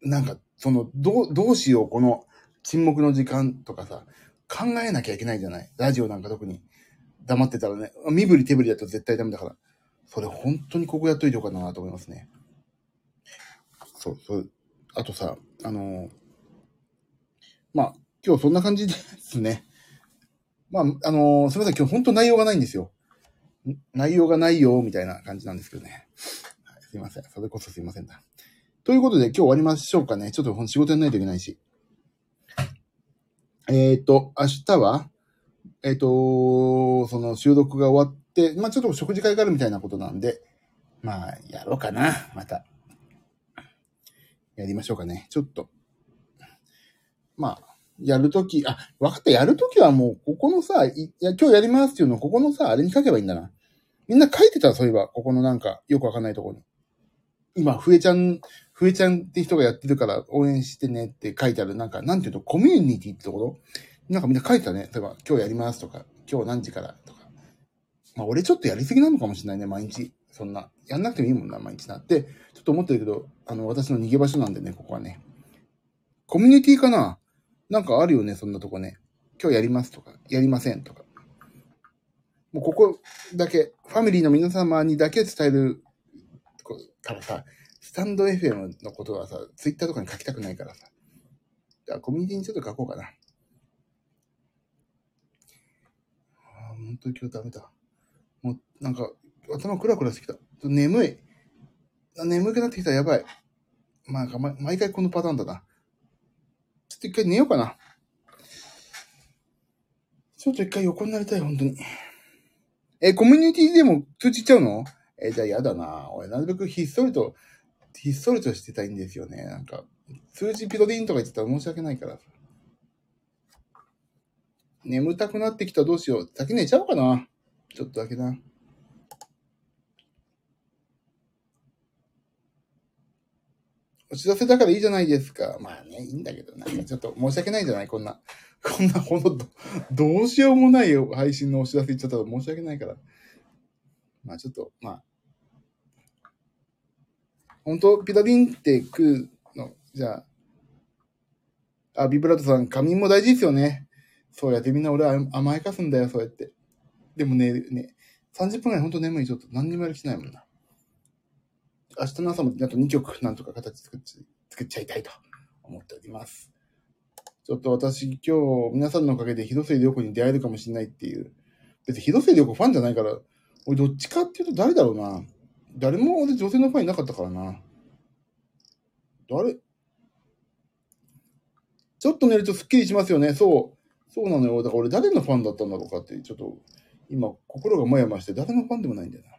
なんか、その、どう、どうしよう、この沈黙の時間とかさ、考えなきゃいけないじゃないラジオなんか特に。黙ってたらね、身振り手振りだと絶対ダメだから。それ本当にここやっといてよかったなと思いますね。そう、そう。あとさ、あのまあ、今日そんな感じですね。まあ、あのー、すみません、今日本当内容がないんですよ。内容がないよ、みたいな感じなんですけどね。はい、すいません。それこそすいませんだ。ということで、今日終わりましょうかね。ちょっと仕事やんないといけないし。えっ、ー、と、明日は、えっ、と、その収録が終わって、まあちょっと食事会があるみたいなことなんで、まあ、やろうかな。また。やりましょうかね。ちょっと。まあ、やるとき、あ、わかった、やるときはもう、ここのさ、いや、今日やりますっていうのを、ここのさ、あれに書けばいいんだな。みんな書いてた、そういえば、ここのなんか、よくわかんないところに。今、ふえちゃん、ふえちゃんって人がやってるから応援してねって書いてある、なんか、なんていうと、コミュニティってところ？なんかみんな書いてたね。例えば、今日やりますとか、今日何時から。まあ、俺ちょっとやりすぎなのかもしれないね、毎日。そんな。やんなくてもいいもんな、毎日なって。ちょっと思ってるけど、あの、私の逃げ場所なんでね、ここはね。コミュニティかななんかあるよね、そんなとこね。今日やりますとか、やりませんとか。もうここだけ、ファミリーの皆様にだけ伝えるからさ、スタンド FM のことはさ、ツイッターとかに書きたくないからさ。じゃあ、コミュニティにちょっと書こうかな。ああ、本当に今日ダメだ。もう、なんか、頭クラクラしてきた。眠い。眠くなってきたやばい。まあ、毎回このパターンだな。ちょっと一回寝ようかな。ちょっと一回横になりたい、本当に。え、コミュニティでも通知ちゃうの？え、じゃあ嫌だな。俺、なるべくひっそりと、ひっそりとしてたいんですよね。なんか、通知ピロディンとか言ってたら申し訳ないから。眠たくなってきたどうしよう。先寝ちゃおうかな。ちょっとだけな。お知らせだからいいじゃないですか。まあね、いいんだけど、なんかちょっと申し訳ないじゃない？こんな、[LAUGHS] こんな、ほんと、どうしようもない。配信のお知らせ言っちゃったら申し訳ないから。まあちょっと、まあ。本当ピタリンって食うの、じゃあ。あ、ビブラートさん、仮眠も大事ですよね。そうやってみんな俺は甘やかすんだよ、そうやって。でもね、ね、30分くらい本当眠い。ちょっと何にもやる気ないもんな。明日の朝もあと2曲なんとか形作っち作っちゃいたいと思っております。ちょっと私今日皆さんのおかげで広末涼子に出会えるかもしれないっていう。別に広末涼子ファンじゃないから、俺どっちかっていうと誰だろうな。誰も俺女性のファンいなかったからな。誰？ちょっと寝るとスッキリしますよね。そう。そうなのよ。だから俺誰のファンだったんだろうかって、ちょっと今心がもやもやして誰のファンでもないんだよな。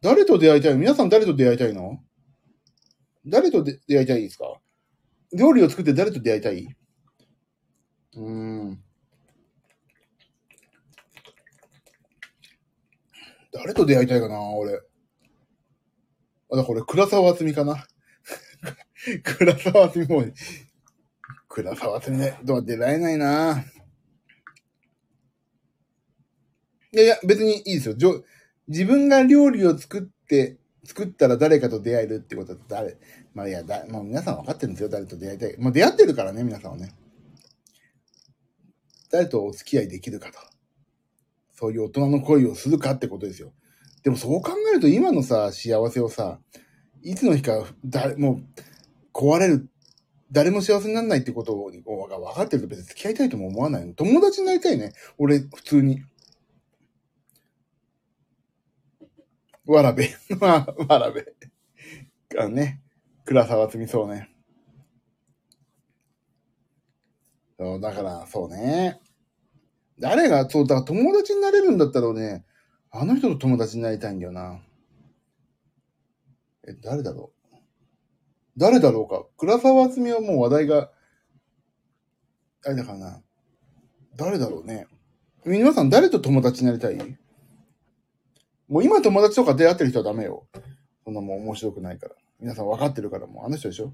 誰と出会いたいの？皆さん誰と出会いたいの？誰と出会いたいですか？料理を作って誰と出会いたい？うーん。誰と出会いたいかな俺。あ、だからこれ、倉沢厚美かな。[LAUGHS] 倉沢厚美も、倉沢厚美ね、どう出会えないないやいや、別にいいですよ。じょ自分が料理を作って、作ったら誰かと出会えるってことは誰まあいや、だ、もう皆さん分かってるんですよ。誰と出会いたい。もう出会ってるからね、皆さんはね。誰とお付き合いできるかと。そういう大人の恋をするかってことですよ。でもそう考えると今のさ、幸せをさ、いつの日か、誰、もう、壊れる、誰も幸せにならないってことが分かってると別に付き合いたいとも思わないの。友達になりたいね。俺、普通に。わらべ。[LAUGHS] わらべ。あのね。倉沢積みそうね。そう、だから、そうね。誰が、そう、だから友達になれるんだったらね、あの人と友達になりたいんだよな。え、誰だろう？誰だろうか？倉沢厚みはもう話題が、あれだからな。誰だろうね。皆さん誰と友達になりたい？もう今友達とか出会ってる人はダメよ。そんなもん面白くないから。皆さん分かってるからもうあの人でしょ？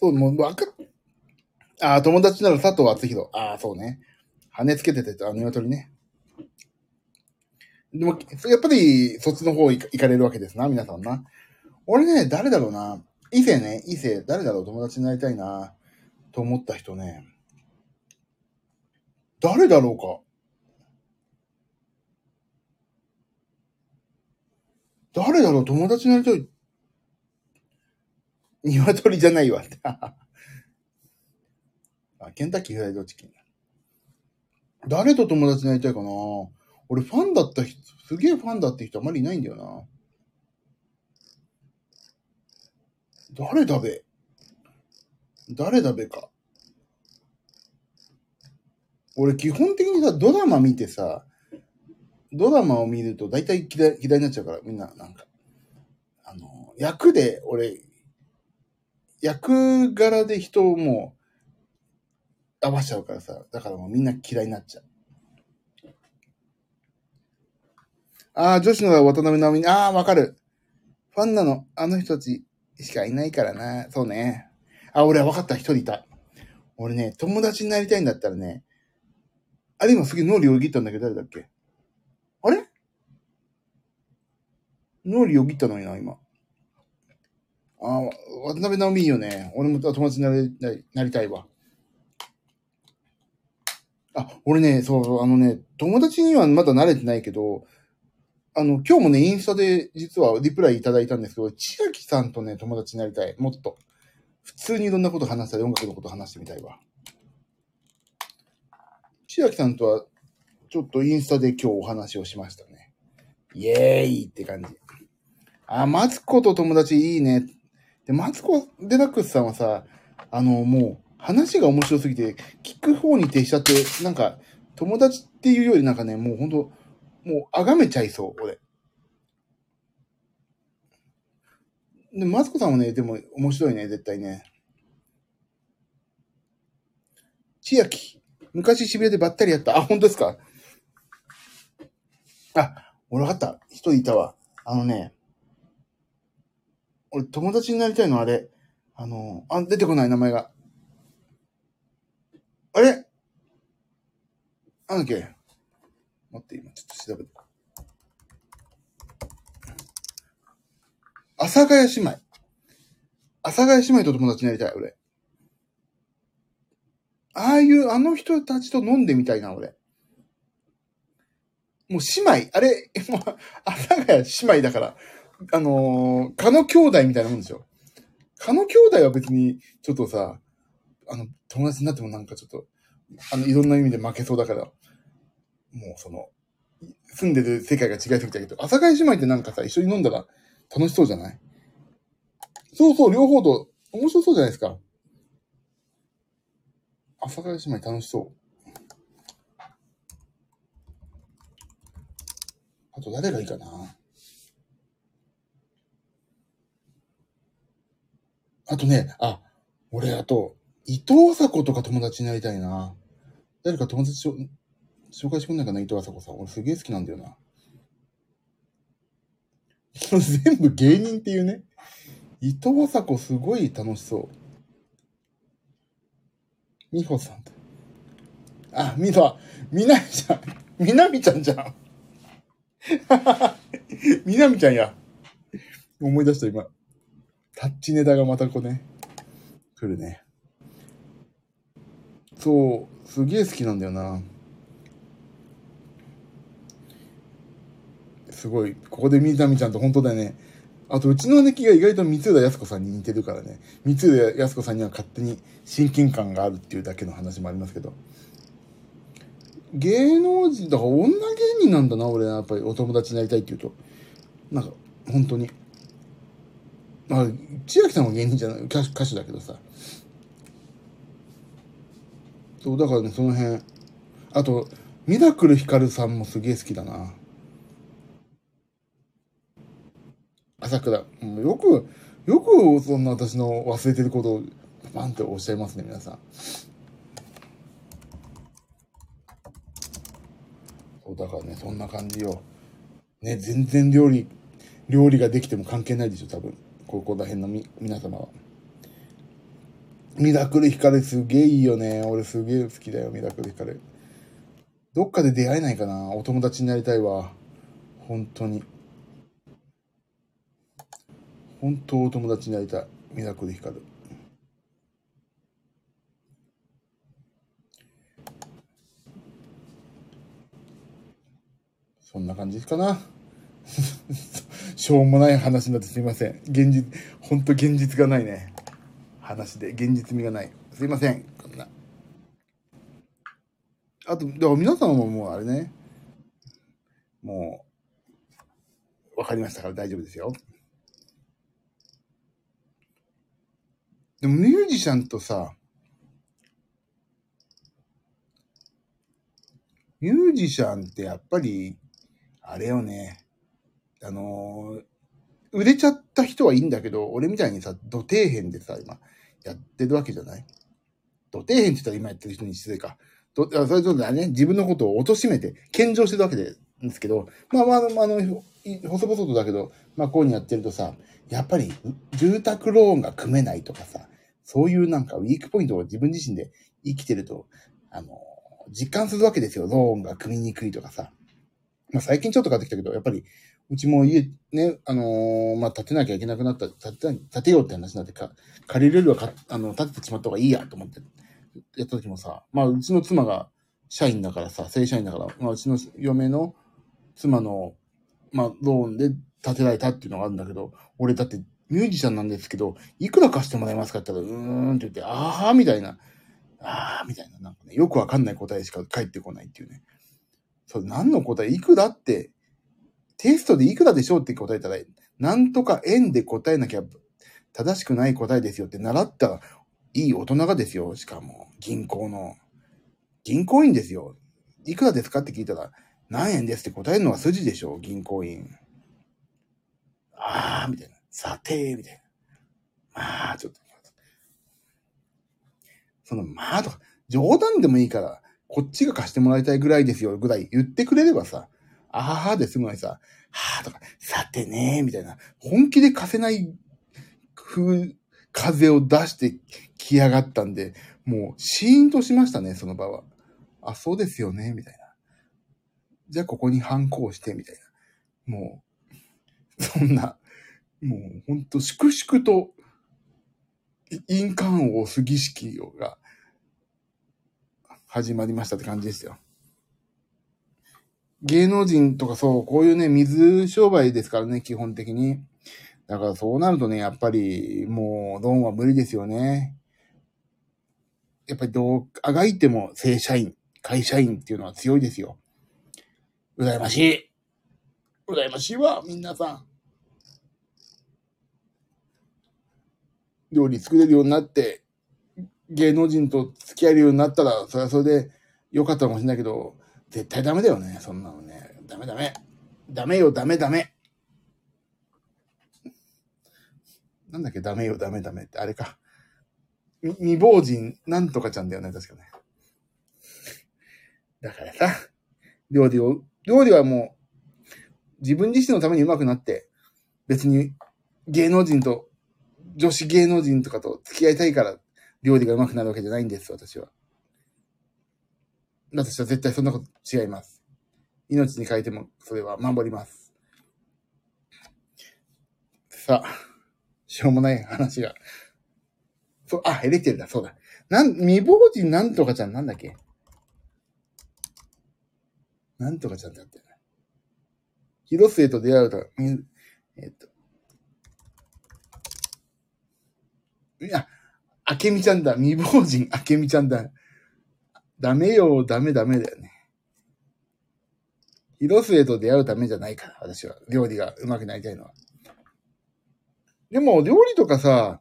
そう、もう分かっ、ああ、友達なら佐藤厚弘。ああ、そうね。羽つけてて、あの鶏ね。でも、やっぱり、そっちの方行かれるわけですな、皆さんな。俺ね、誰だろうな。異性ね、異性、誰だろう、友達になりたいな、と思った人ね。誰だろうか。誰だろう、友達になりたい。鶏じゃないわ。[LAUGHS] あ、ケンタッキーフライドチキン。誰と友達になりたいかな俺ファンだった人、すげえファンだって人あまりいないんだよな。誰だべ？誰だべか？俺基本的にさ、ドラマ見てさ、ドラマを見ると大体嫌い嫌いになっちゃうから、みんな、なんか。あの、役で、俺、役柄で人をもう、合わしちゃうからさ。だからもうみんな嫌いになっちゃう。ああ、女子の渡辺直美、ああ、わかる。ファンなの、あの人たちしかいないからな。そうね。あ、俺は分かった、一人いた。俺ね、友達になりたいんだったらね、あれ今すげえ脳裏をよぎったんだけど、誰だっけ？あれ？脳裏よぎったのにな、今。ああ、渡辺直美いいよね。俺も友達になりなりなりたいわ。あ、俺ね、そう、あのね、友達にはまだ慣れてないけど、あの、今日もね、インスタで実はリプライいただいたんですけど、千秋さんとね、友達になりたい。もっと。普通にいろんなこと話したり、音楽のこと話してみたいわ。千秋さんとは、ちょっとインスタで今日お話をしましたね。イエーイって感じ。あ、マツコと友達いいね。で、マツコ・デラックスさんはさ、あの、もう、話が面白すぎて、聞く方に徹しちゃって、なんか、友達っていうよりなんかね、もうほんと、もう、あがめちゃいそう、俺。で、マツコさんはね、でも面白いね、絶対ね。千秋。昔渋谷でばったりやった。あ、本当ですか？あ、俺わかった。一人いたわ。あのね、俺友達になりたいのあれ。あの、あ、出てこない名前が。あれ？なんだっけ？待って、今ちょっと調べて。阿佐ヶ谷姉妹。阿佐ヶ谷姉妹と友達になりたい、俺。ああいう、あの人たちと飲んでみたいな、俺。もう姉妹、あれ、[LAUGHS] もう、阿佐ヶ谷姉妹だから、あのー、かの兄弟みたいなもんですよ。かの兄弟は別に、ちょっとさ、あの、友達になってもなんかちょっと、あの、いろんな意味で負けそうだから、もうその、住んでる世界が違いすぎたけど、阿佐ヶ谷姉妹ってなんかさ、一緒に飲んだら楽しそうじゃない？そうそう、両方と、面白そうじゃないですか。阿佐ヶ谷姉妹楽しそう。あと誰がいいかな？あとね、あ、俺、あと、伊藤麻子とか友達になりたいな。誰か友達しょ紹介してくんないかな、伊藤麻子さん。俺すげえ好きなんだよな。[LAUGHS] 全部芸人っていうね。伊藤麻子すごい楽しそう。美穂さんと。あ、みな、みなみちゃん。みなみちゃんじゃん。[LAUGHS] みなみちゃんや。思い出した今。タッチネタがまたこうね、来るね。そう、すげえ好きなんだよな。すごい。ここでみなみちゃんと本当だよね。あと、うちの姉貴が意外と三浦靖子さんに似てるからね。三浦靖子さんには勝手に親近感があるっていうだけの話もありますけど。芸能人、だから女芸人なんだな、俺は。やっぱりお友達になりたいっていうと。なんか、本当に。まあ、千秋さんは芸人じゃない、歌手だけどさ。そう、だからね、その辺。あと、ミラクルヒカルさんもすげえ好きだな。朝倉。もうよく、よくそんな私の忘れてることをパンっておっしゃいますね、皆さん。そう、だからね、そんな感じよ。ね、全然料理、料理ができても関係ないでしょ、多分。ここら辺のみ、皆様は。ミラクルヒカルすげえいいよね。俺すげえ好きだよ、ミラクルヒカル。どっかで出会えないかなお友達になりたいわ。本当に。本当お友達になりたい。ミラクルヒカル。そんな感じかな。[LAUGHS] しょうもない話になってすいません。現実、ほんと現実がないね。話で、現実味がない。すいません。こんな。あと、だから皆さんももうあれね。もう、わかりましたから大丈夫ですよ。でもミュージシャンとさ、ミュージシャンってやっぱりあれよね。あの売れちゃった人はいいんだけど、俺みたいにさ、土底辺でさ、今、やってるわけじゃない？土底辺って言ったら今やってる人に失礼か。どあそれとだね、自分のことを貶めて、献上してるわけでんですけど、まあまあ、あの、細々とだけど、まあこういうにやってるとさ、やっぱり住宅ローンが組めないとかさ、そういうなんかウィークポイントを自分自身で生きてると、あの、実感するわけですよ。ローンが組みにくいとかさ。まあ最近ちょっと買ってきたけど、やっぱり、うちも家、ね、あのーまあ建てなきゃいけなくなった、建て、建てようって話になってか、借りれるはか、あの、建ててしまった方がいいやと思って、やった時もさ、まあうちの妻が社員だからさ、正社員だから、まあうちの嫁の妻の、まあローンで建てられたっていうのがあるんだけど、俺だってミュージシャンなんですけど、いくら貸してもらえますかって言ったら、うーんって言って、あーみたいな、あーみたいな、なんかね、よくわかんない答えしか返ってこないっていうね。それ何の答えいくらって、テストでいくらでしょうって答えたら、なんとか円で答えなきゃ正しくない答えですよって習ったらいい大人がですよ。しかも、銀行の。銀行員ですよ。いくらですかって聞いたら、何円ですって答えるのが筋でしょ、銀行員。あー、みたいな。さて、みたいな。まあ、ちょっと。その、まあとか、冗談でもいいから、こっちが貸してもらいたいぐらいですよ、ぐらい言ってくれればさ、あははで済むのにさ、はぁとか、さてねみたいな、本気で貸せない風、風を出してきやがったんで、もう、シーンとしましたね、その場は。あ、そうですよね、みたいな。じゃあ、ここに反抗して、みたいな。もう、そんな、もう、ほんと、粛々と、印鑑を押す儀式が始まりましたって感じですよ。芸能人とかそう、こういうね、水商売ですからね、基本的に。だからそうなるとね、やっぱり、もう、ローンは無理ですよね。やっぱりどう、あがいても正社員、会社員っていうのは強いですよ。羨ましい。羨ましいわ、皆さん。料理作れるようになって、芸能人と付き合えるようになったら、それはそれで良かったかもしれないけど、絶対ダメだよね、そんなのね。ダメダメ。ダメよ、ダメダメ。なんだっけ、ダメよ、ダメダメって、あれか。未亡人、なんとかちゃんだよね、確かね。だからさ、料理を、料理はもう、自分自身のために上手くなって、別に芸能人と、女子芸能人とかと付き合いたいから、料理が上手くなるわけじゃないんです、私は。私は絶対そんなこと違います。命に変えても、それは守ります。さあ、しょうもない話が。そう、あ、エレキテルだ、そうだ。なん、未亡人なんとかちゃんなんだっけ？なんとかちゃんだったよね。広末と出会うと、みえっと。いや、あけみちゃんだ。未亡人、あけみちゃんだ。ダメよ、ダメダメだよね。広末と出会うためじゃないから、私は。料理が上手くなりたいのは。でも、料理とかさ、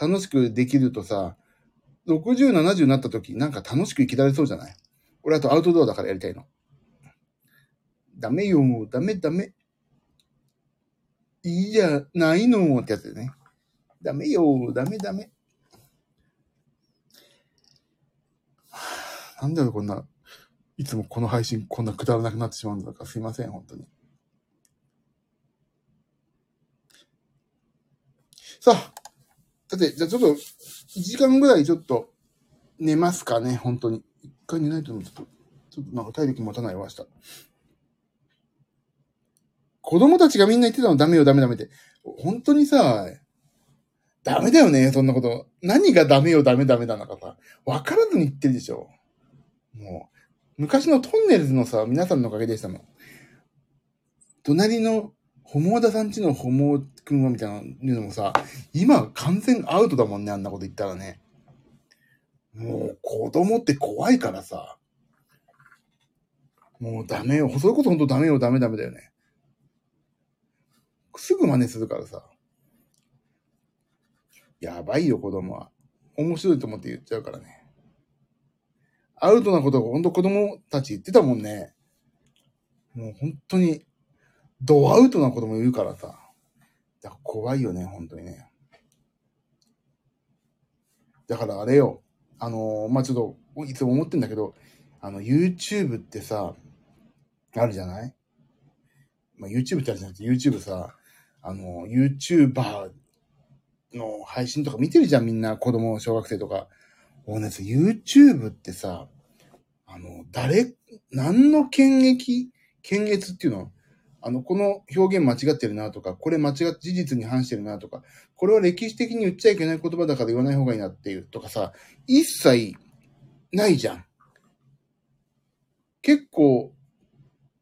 楽しくできるとさ、60、70になった時、なんか楽しく生きられそうじゃない？俺あとアウトドアだからやりたいの。ダメよ、ダメダメ。いいじゃないのってやつでね。ダメよ、ダメダメ。なんだろう、こんな、いつもこの配信こんなくだらなくなってしまうんだかすいません、本当に。さあ、さて、じゃあちょっと、1時間ぐらいちょっと寝ますかね、本当に。一回寝ないとちょっと、ちょっとなんか体力持たないわした。子供たちがみんな言ってたのダメよ、ダメダメって。本当にさ、ダメだよね、そんなこと。何がダメよ、ダメダメだなかさ。わからずに言ってるでしょ。もう、昔のトンネルズのさ、皆さんのおかげでしたもん。隣の、ホモーダさんちのホモーくんはみたいなのもさ、今完全アウトだもんね、あんなこと言ったらね。もう子供って怖いからさ。もうダメよ。そういうことほんとダメよ、ダメダメだよね。すぐ真似するからさ。やばいよ、子供は。面白いと思って言っちゃうからね。アウトなことがほんと子供たち言ってたもんね。もう本当にドアウトな子供いるからさ。だから怖いよね、本当にね。だからあれよ。あのーまあ、ちょっと、いつも思ってんだけど、あの、YouTube ってさ、あるじゃない？まあ、YouTube ってあるじゃなくて、YouTube さ、あの、YouTuber の配信とか見てるじゃん、みんな、子供、小学生とか。もうね、YouTube ってさ、あの、誰、何の権益、検閲っていうの？あの、この表現間違ってるなとか、これ間違って事実に反してるなとか、これは歴史的に言っちゃいけない言葉だから言わない方がいいなっていうとかさ、一切ないじゃん。結構、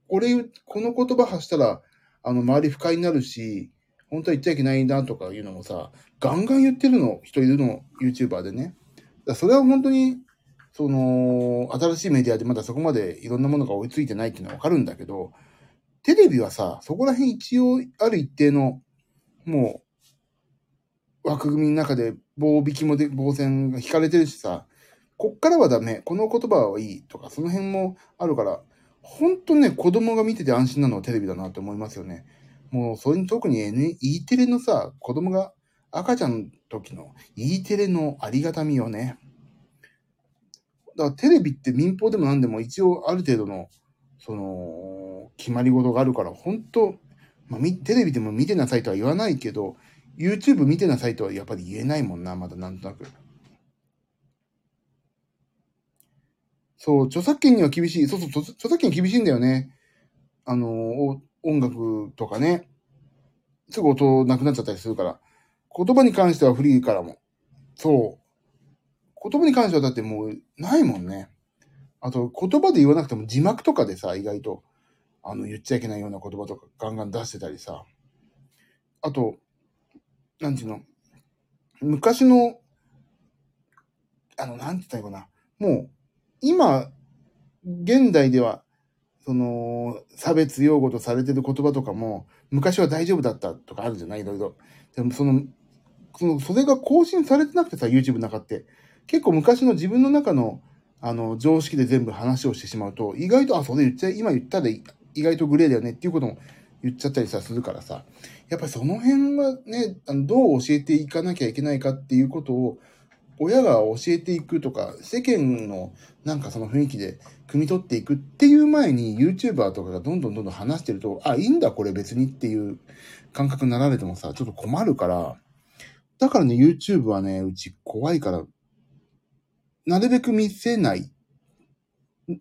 これ、この言葉発したら、あの、周り不快になるし、本当は言っちゃいけないなとかいうのもさ、ガンガン言ってるの、人いるの、YouTuber でね。だそれは本当に、その、新しいメディアでまだそこまでいろんなものが追いついてないっていうのはわかるんだけど、テレビはさ、そこら辺一応ある一定の、もう、枠組みの中で棒引きもで、棒線が引かれてるしさ、こっからはダメ、この言葉はいいとか、その辺もあるから、ほんとね、子供が見てて安心なのはテレビだなって思いますよね。もう、それに特に N、E テレのさ、子供が赤ちゃんの時の E テレのありがたみよね。だからテレビって民放でも何でも一応ある程度の、その、決まり事があるから、本当まあ、テレビでも見てなさいとは言わないけど、YouTube 見てなさいとはやっぱり言えないもんな、まだなんとなく。そう、著作権には厳しい。そうそう、著作権厳しいんだよね。あの、音楽とかね。すぐ音なくなっちゃったりするから。言葉に関してはフリーからも。そう。言葉に関してはだってもうないもんね。あと、言葉で言わなくても字幕とかでさ、意外と、あの、言っちゃいけないような言葉とかガンガン出してたりさ。あと、なんていうの、昔の、あの、なんて言ったらいいかな。もう、今、現代では、その、差別用語とされてる言葉とかも、昔は大丈夫だったとかあるじゃないいろいろ。でも、その、その、それが更新されてなくてさ、YouTube の中って。結構昔の自分の中の、あの、常識で全部話をしてしまうと、意外と、あ、それ言っちゃ、今言ったで意外とグレーだよねっていうことも言っちゃったりさ、するからさ。やっぱりその辺はね、あのどう教えていかなきゃいけないかっていうことを、親が教えていくとか、世間のなんかその雰囲気で汲み取っていくっていう前に YouTuber とかがどんどんどんどん話してると、あ、いいんだこれ別にっていう感覚になられてもさ、ちょっと困るから、だからね、YouTube はね、うち怖いから、なるべく見せない。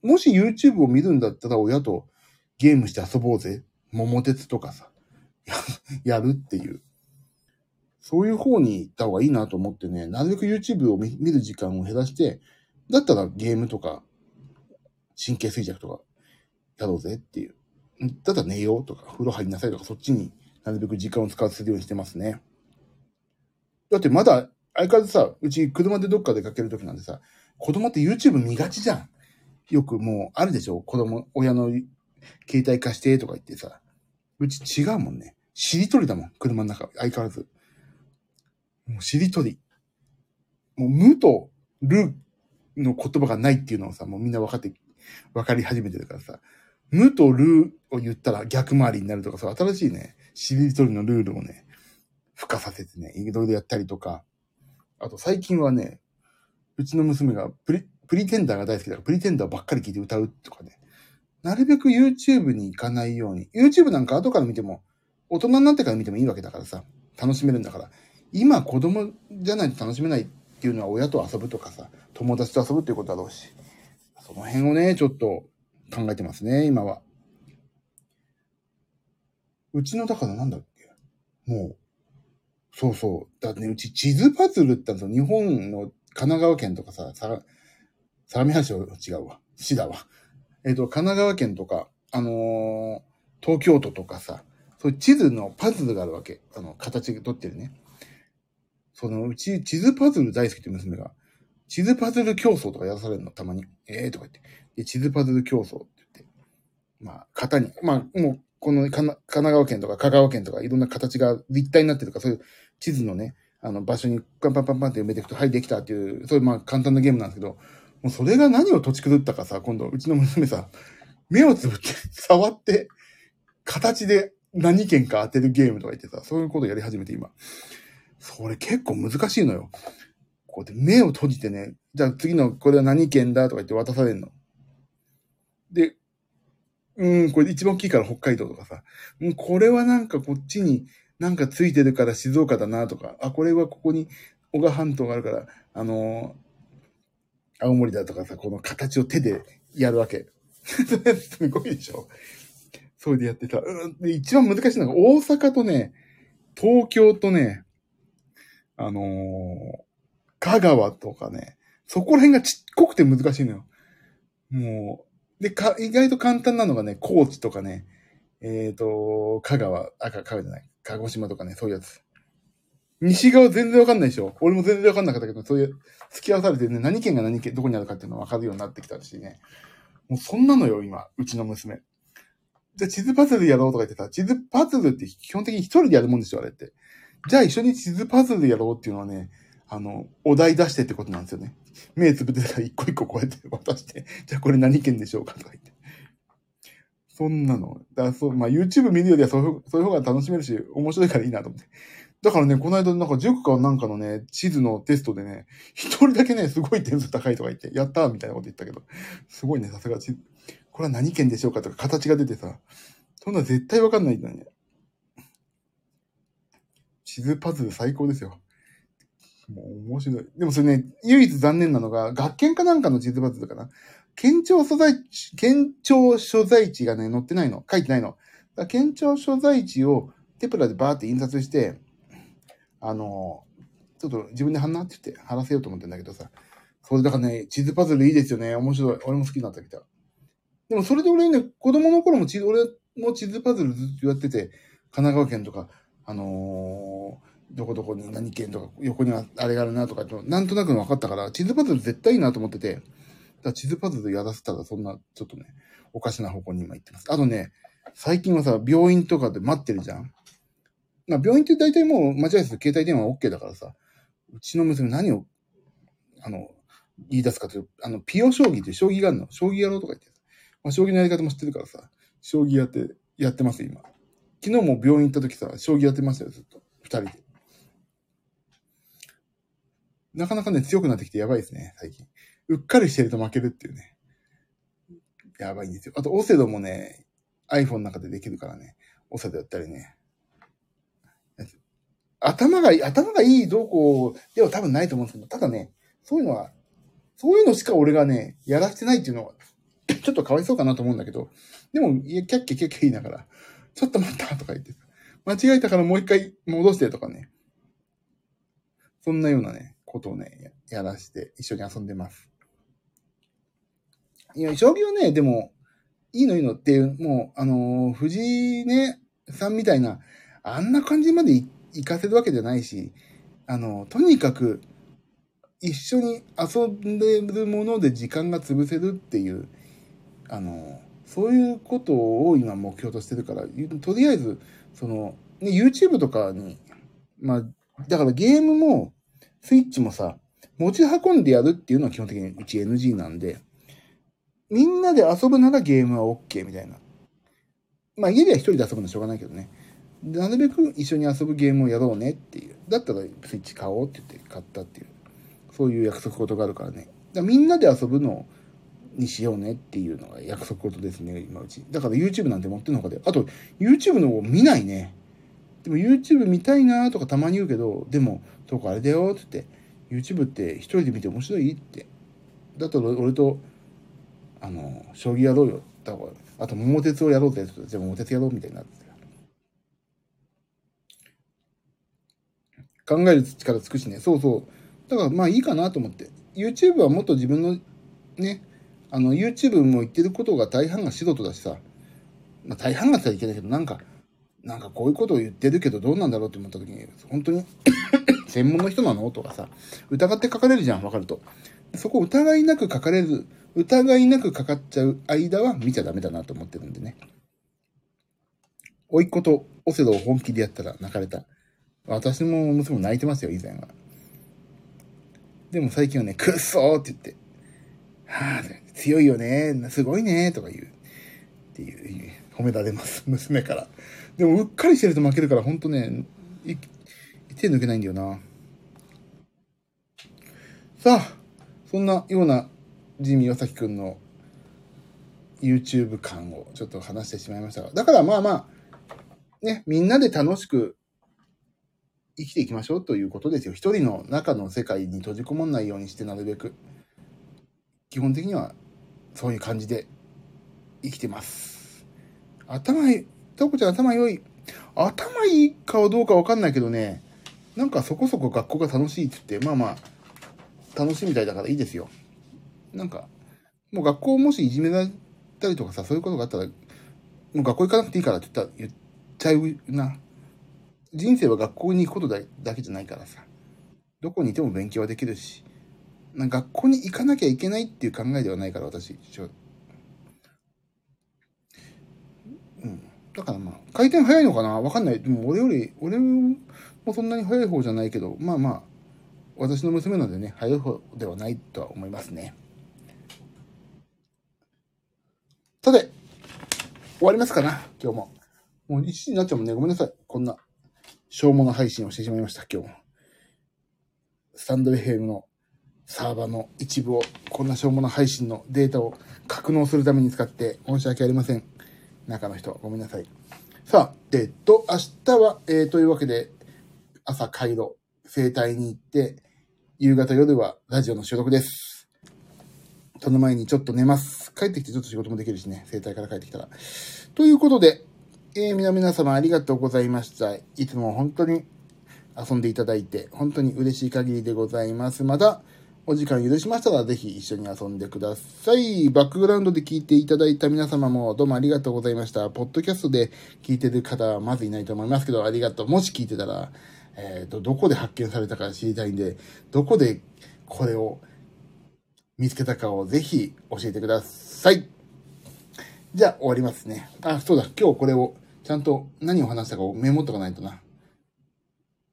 もし YouTube を見るんだったら親とゲームして遊ぼうぜ。桃鉄とかさ、や [LAUGHS] るっていう。そういう方に行った方がいいなと思ってね、なるべく YouTube を見る時間を減らして、だったらゲームとか、神経衰弱とか、やろうぜっていう。だったら寝ようとか、風呂入りなさいとか、そっちになるべく時間を使わせるようにしてますね。だってまだ、相変わらずさ、うち車でどっか出かけるときなんでさ、子供って YouTube 見がちじゃん。よくもう、あるでしょ？子供、親の携帯貸してとか言ってさ。うち違うもんね。しりとりだもん、車の中。相変わらず。もうしりとり。もう無とるの言葉がないっていうのをさ、もうみんな分かって、分かり始めてるからさ。無とるを言ったら逆回りになるとかさ、新しいね、しりとりのルールをね、付加させてね、いろいろやったりとか。あと最近はね、うちの娘がプリ、プリテンダーが大好きだから、プリテンダーばっかり聞いて歌うとかね。なるべく YouTube に行かないように。YouTube なんか後から見ても、大人になってから見てもいいわけだからさ、楽しめるんだから。今子供じゃないと楽しめないっていうのは親と遊ぶとかさ、友達と遊ぶっていうことだろうし。その辺をね、ちょっと考えてますね、今は。うちのだからなんだっけ？もう、そうそう。だってね、うち地図パズルってあるんですよ。日本の神奈川県とかさ、さ、相模原市は違うわ。市だわ。えっ、と、神奈川県とか、あのー東京都とかさ、そういう地図のパズルがあるわけ。あの、形が取ってるね。そのうち、地図パズル大好きって娘が、地図パズル競争とかやらされるの、たまに。ええー、とか言って。で、地図パズル競争って言って。まあ、型に、まあ、もう、この神奈川県とか香川県とかいろんな形が立体になってるか、そういう地図のね、あの、場所にパンパンパンパンって埋めていくと、はい、できたっていう、そういうまあ簡単なゲームなんですけど、もうそれが何を土地狂ったかさ、今度、うちの娘さ、目をつぶって、触って、形で何県か当てるゲームとか言ってさ、そういうことをやり始めて今。それ結構難しいのよ。こうやって目を閉じてね、じゃあ次のこれは何県だとか言って渡されるの。で、うん、これ一番大きいから北海道とかさ、うん、これはなんかこっちになんかついてるから静岡だなとか、あ、これはここに小川半島があるから、あのー、青森だとかさ、この形を手でやるわけ。[LAUGHS] すごいでしょそれでやってた。うん、で、一番難しいのが大阪とね、東京とね、あのー、香川とかね、そこら辺がちっこくて難しいのよ。もう、で、か、意外と簡単なのがね、高知とかね、えっ、ー、と、香川、あ、香川じゃない、鹿児島とかね、そういうやつ。西側全然わかんないでしょ俺も全然わかんなかったけど、そういう、付き合わされてね、何県が何県、どこにあるかっていうのわかるようになってきたしね。もうそんなのよ、今、うちの娘。じゃあ地図パズルやろうとか言ってた。地図パズルって基本的に一人でやるもんでしょ、あれって。じゃあ一緒に地図パズルやろうっていうのはね、あの、お題出してってことなんですよね。目つぶってたら一個一個こうやって渡して、じゃあこれ何県でしょうかとか言って。そんなの。だそう、まあ YouTube 見るよりはそういう、そういう方が楽しめるし、面白いからいいなと思って。だからね、この間なんか塾かなんかのね、地図のテストでね、一人だけね、すごい点数高いとか言って、やったーみたいなこと言ったけど、すごいね、さすが地図。これは何県でしょうかとか形が出てさ、そんな絶対わかんないんだね。地図パズル最高ですよ。もう面白い。でもそれね、唯一残念なのが、学研かなんかの地図パズルかな。県庁所在地、県庁所在地がね、載ってないの。書いてないの。県庁所在地をテプラでバーって印刷して、あの、ちょっと自分で貼んなって言って貼らせようと思ってんだけどさ。それだからね、地図パズルいいですよね。面白い。俺も好きになったきた。でもそれで俺ね、子供の頃も地図、俺も地図パズルずっとやってて、神奈川県とか、あのーどこどこに何県とか、横にはあれがあるなとか、なんとなく分かったから、地図パズル絶対いいなと思ってて、だ地図パズルやらせたらそんな、ちょっとね、おかしな方向に今行ってます。あとね、最近はさ、病院とかで待ってるじゃん。まあ、病院って大体もう間違いです携帯電話 OK だからさ、うちの娘何を、あの、言い出すかという、あの、ピオ将棋って将棋があるの。将棋やろうとか言って。まあ、将棋のやり方も知ってるからさ、将棋やって、やってます今。昨日も病院行った時さ、将棋やってましたよ、ずっと。二人で。なかなかね、強くなってきてやばいですね、最近。うっかりしてると負けるっていうね。やばいんですよ。あと、オセドもね、iPhone の中でできるからね、オセドやったりね。頭がいい、頭がいいどうこうでは多分ないと思うんですけど、ただね、そういうのは、そういうのしか俺がね、やらせてないっていうのは、ちょっとかわいそうかなと思うんだけど、でも、いやキャッキャキャッキャ言いながら、ちょっと待ったとか言って、間違えたからもう一回戻してとかね。そんなようなね、ことをね、やらして、一緒に遊んでます。いや、将棋はね、でも、いいのいいのっていう、もう、あのー、藤井ね、さんみたいな、あんな感じまで行かせるわけじゃないし、あの、とにかく、一緒に遊んでるもので時間が潰せるっていう、あの、そういうことを今目標としてるから、とりあえず、その、ね、YouTube とかに、まあ、だからゲームも、スイッチもさ、持ち運んでやるっていうのは基本的にうち NG なんで、みんなで遊ぶならゲームは OK みたいな。まあ家では一人で遊ぶのはしょうがないけどね。なるべく一緒に遊ぶゲームをやろうねっていう。だったらスイッチ買おうって言って買ったっていう。そういう約束事があるからね。だらみんなで遊ぶのをにしようねっていうのが約束事ですね、今うち。だから YouTube なんて持ってるのかで。あと、YouTube の方見ないね。でも YouTube 見たいなとかたまに言うけど、でも、とこあれだよって言って、YouTube って一人で見て面白いって。だったら俺とあの、将棋やろうよ。だから、あと桃鉄をやろうぜってじゃあ桃鉄やろうみたいになって。考える力つくしね。そうそう。だからまあいいかなと思って。YouTube はもっと自分のね、あの YouTube も言ってることが大半が素人だしさ。まあ大半がったらいけないけど、なんか、なんかこういうことを言ってるけどどうなんだろうって思った時に、本当に [COUGHS] 専門の人なの？とかさ、疑って書かれるじゃん、わかると。そこ疑いなく書かれる疑いなくかかっちゃう間は見ちゃダメだなと思ってるんでね。甥っ子とオセロを本気でやったら泣かれた。私も娘も泣いてますよ、以前は。でも最近はね、くっそーって言って、はぁ、強いよね、すごいね、とか言う。っていう褒められます。[LAUGHS] 娘から。でも、うっかりしてると負けるから、ほんとね、手抜けないんだよな。さあ、そんなようなジミー・ヨサキくんの YouTube 感をちょっと話してしまいましたが。だからまあまあ、ね、みんなで楽しく生きていきましょうということですよ。一人の中の世界に閉じこもんないようにしてなるべく。基本的にはそういう感じで生きてます。頭いい、トコちゃん頭良い。頭いいかどうかわかんないけどね、なんかそこそこ学校が楽しいって言って、まあまあ、楽しいみたいだからいいですよ。なんか、もう学校もしいじめられたりとかさ、そういうことがあったら、もう学校行かなくていいからって言ったら言っちゃうな。人生は学校に行くことだだけじゃないからさ。どこにいても勉強はできるし、な学校に行かなきゃいけないっていう考えではないから、私。うん。だからまあ、回転早いのかな？わかんない。でも俺より、俺もそんなに早い方じゃないけど、まあまあ、私の娘なんでね、早い方ではないとは思いますね。さて、終わりますかな今日も。もう1時になっちゃうもんね。ごめんなさい。こんな、しょうもな配信をしてしまいました、今日も。スタンド FM のサーバーの一部を、こんなしょうもな配信のデータを格納するために使って申し訳ありません。中の人、ごめんなさい。さあ、えっと、明日は、えー、というわけで、朝帰路、整体に行って、夕方夜はラジオの収録です。その前にちょっと寝ます。帰ってきてちょっと仕事もできるしね、整体から帰ってきたら。ということで、えー、皆皆様ありがとうございました。いつも本当に遊んでいただいて、本当に嬉しい限りでございます。また、お時間許しましたら、ぜひ一緒に遊んでください。バックグラウンドで聞いていただいた皆様もどうもありがとうございました。ポッドキャストで聞いてる方はまずいないと思いますけど、ありがとう。もし聞いてたら、えっ、と、どこで発見されたか知りたいんで、どこでこれを見つけたかをぜひ教えてください。じゃあ終わりますね。あ、そうだ。今日これをちゃんと何を話したかをメモっとかないとな。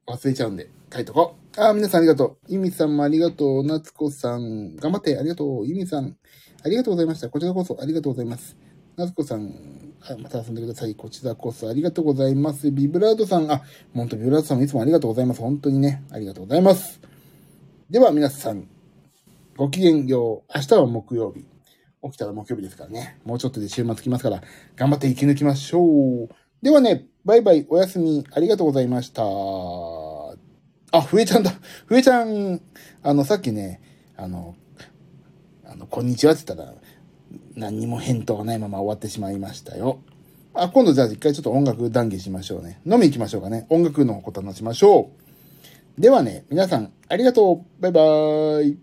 忘れちゃうんで、書いとこう。あ、皆さんありがとう。ゆみさんもありがとう。なつこさん、頑張って、ありがとう。ゆみさん、ありがとうございました。こちらこそありがとうございます。なつこさん、あまた遊んでください。こちらこそありがとうございます。ビブラードさん、あ、本当ビブラードさんもいつもありがとうございます。本当にね、ありがとうございます。では皆さん、ごきげんよう。明日は木曜日。起きたら木曜日ですからね。もうちょっとで週末来ますから、頑張って生き抜きましょう。ではね、バイバイ、おやすみ、ありがとうございました。あ、ふえちゃんだ。[LAUGHS] ふえちゃん、あの、さっきね、あの、あの、こんにちはって言ったら、何にも返答がないまま終わってしまいましたよ。あ、今度じゃあ一回ちょっと音楽談義しましょうね。飲み行きましょうかね。音楽のこと話しましょう。ではね、皆さん、ありがとう。バイバーイ。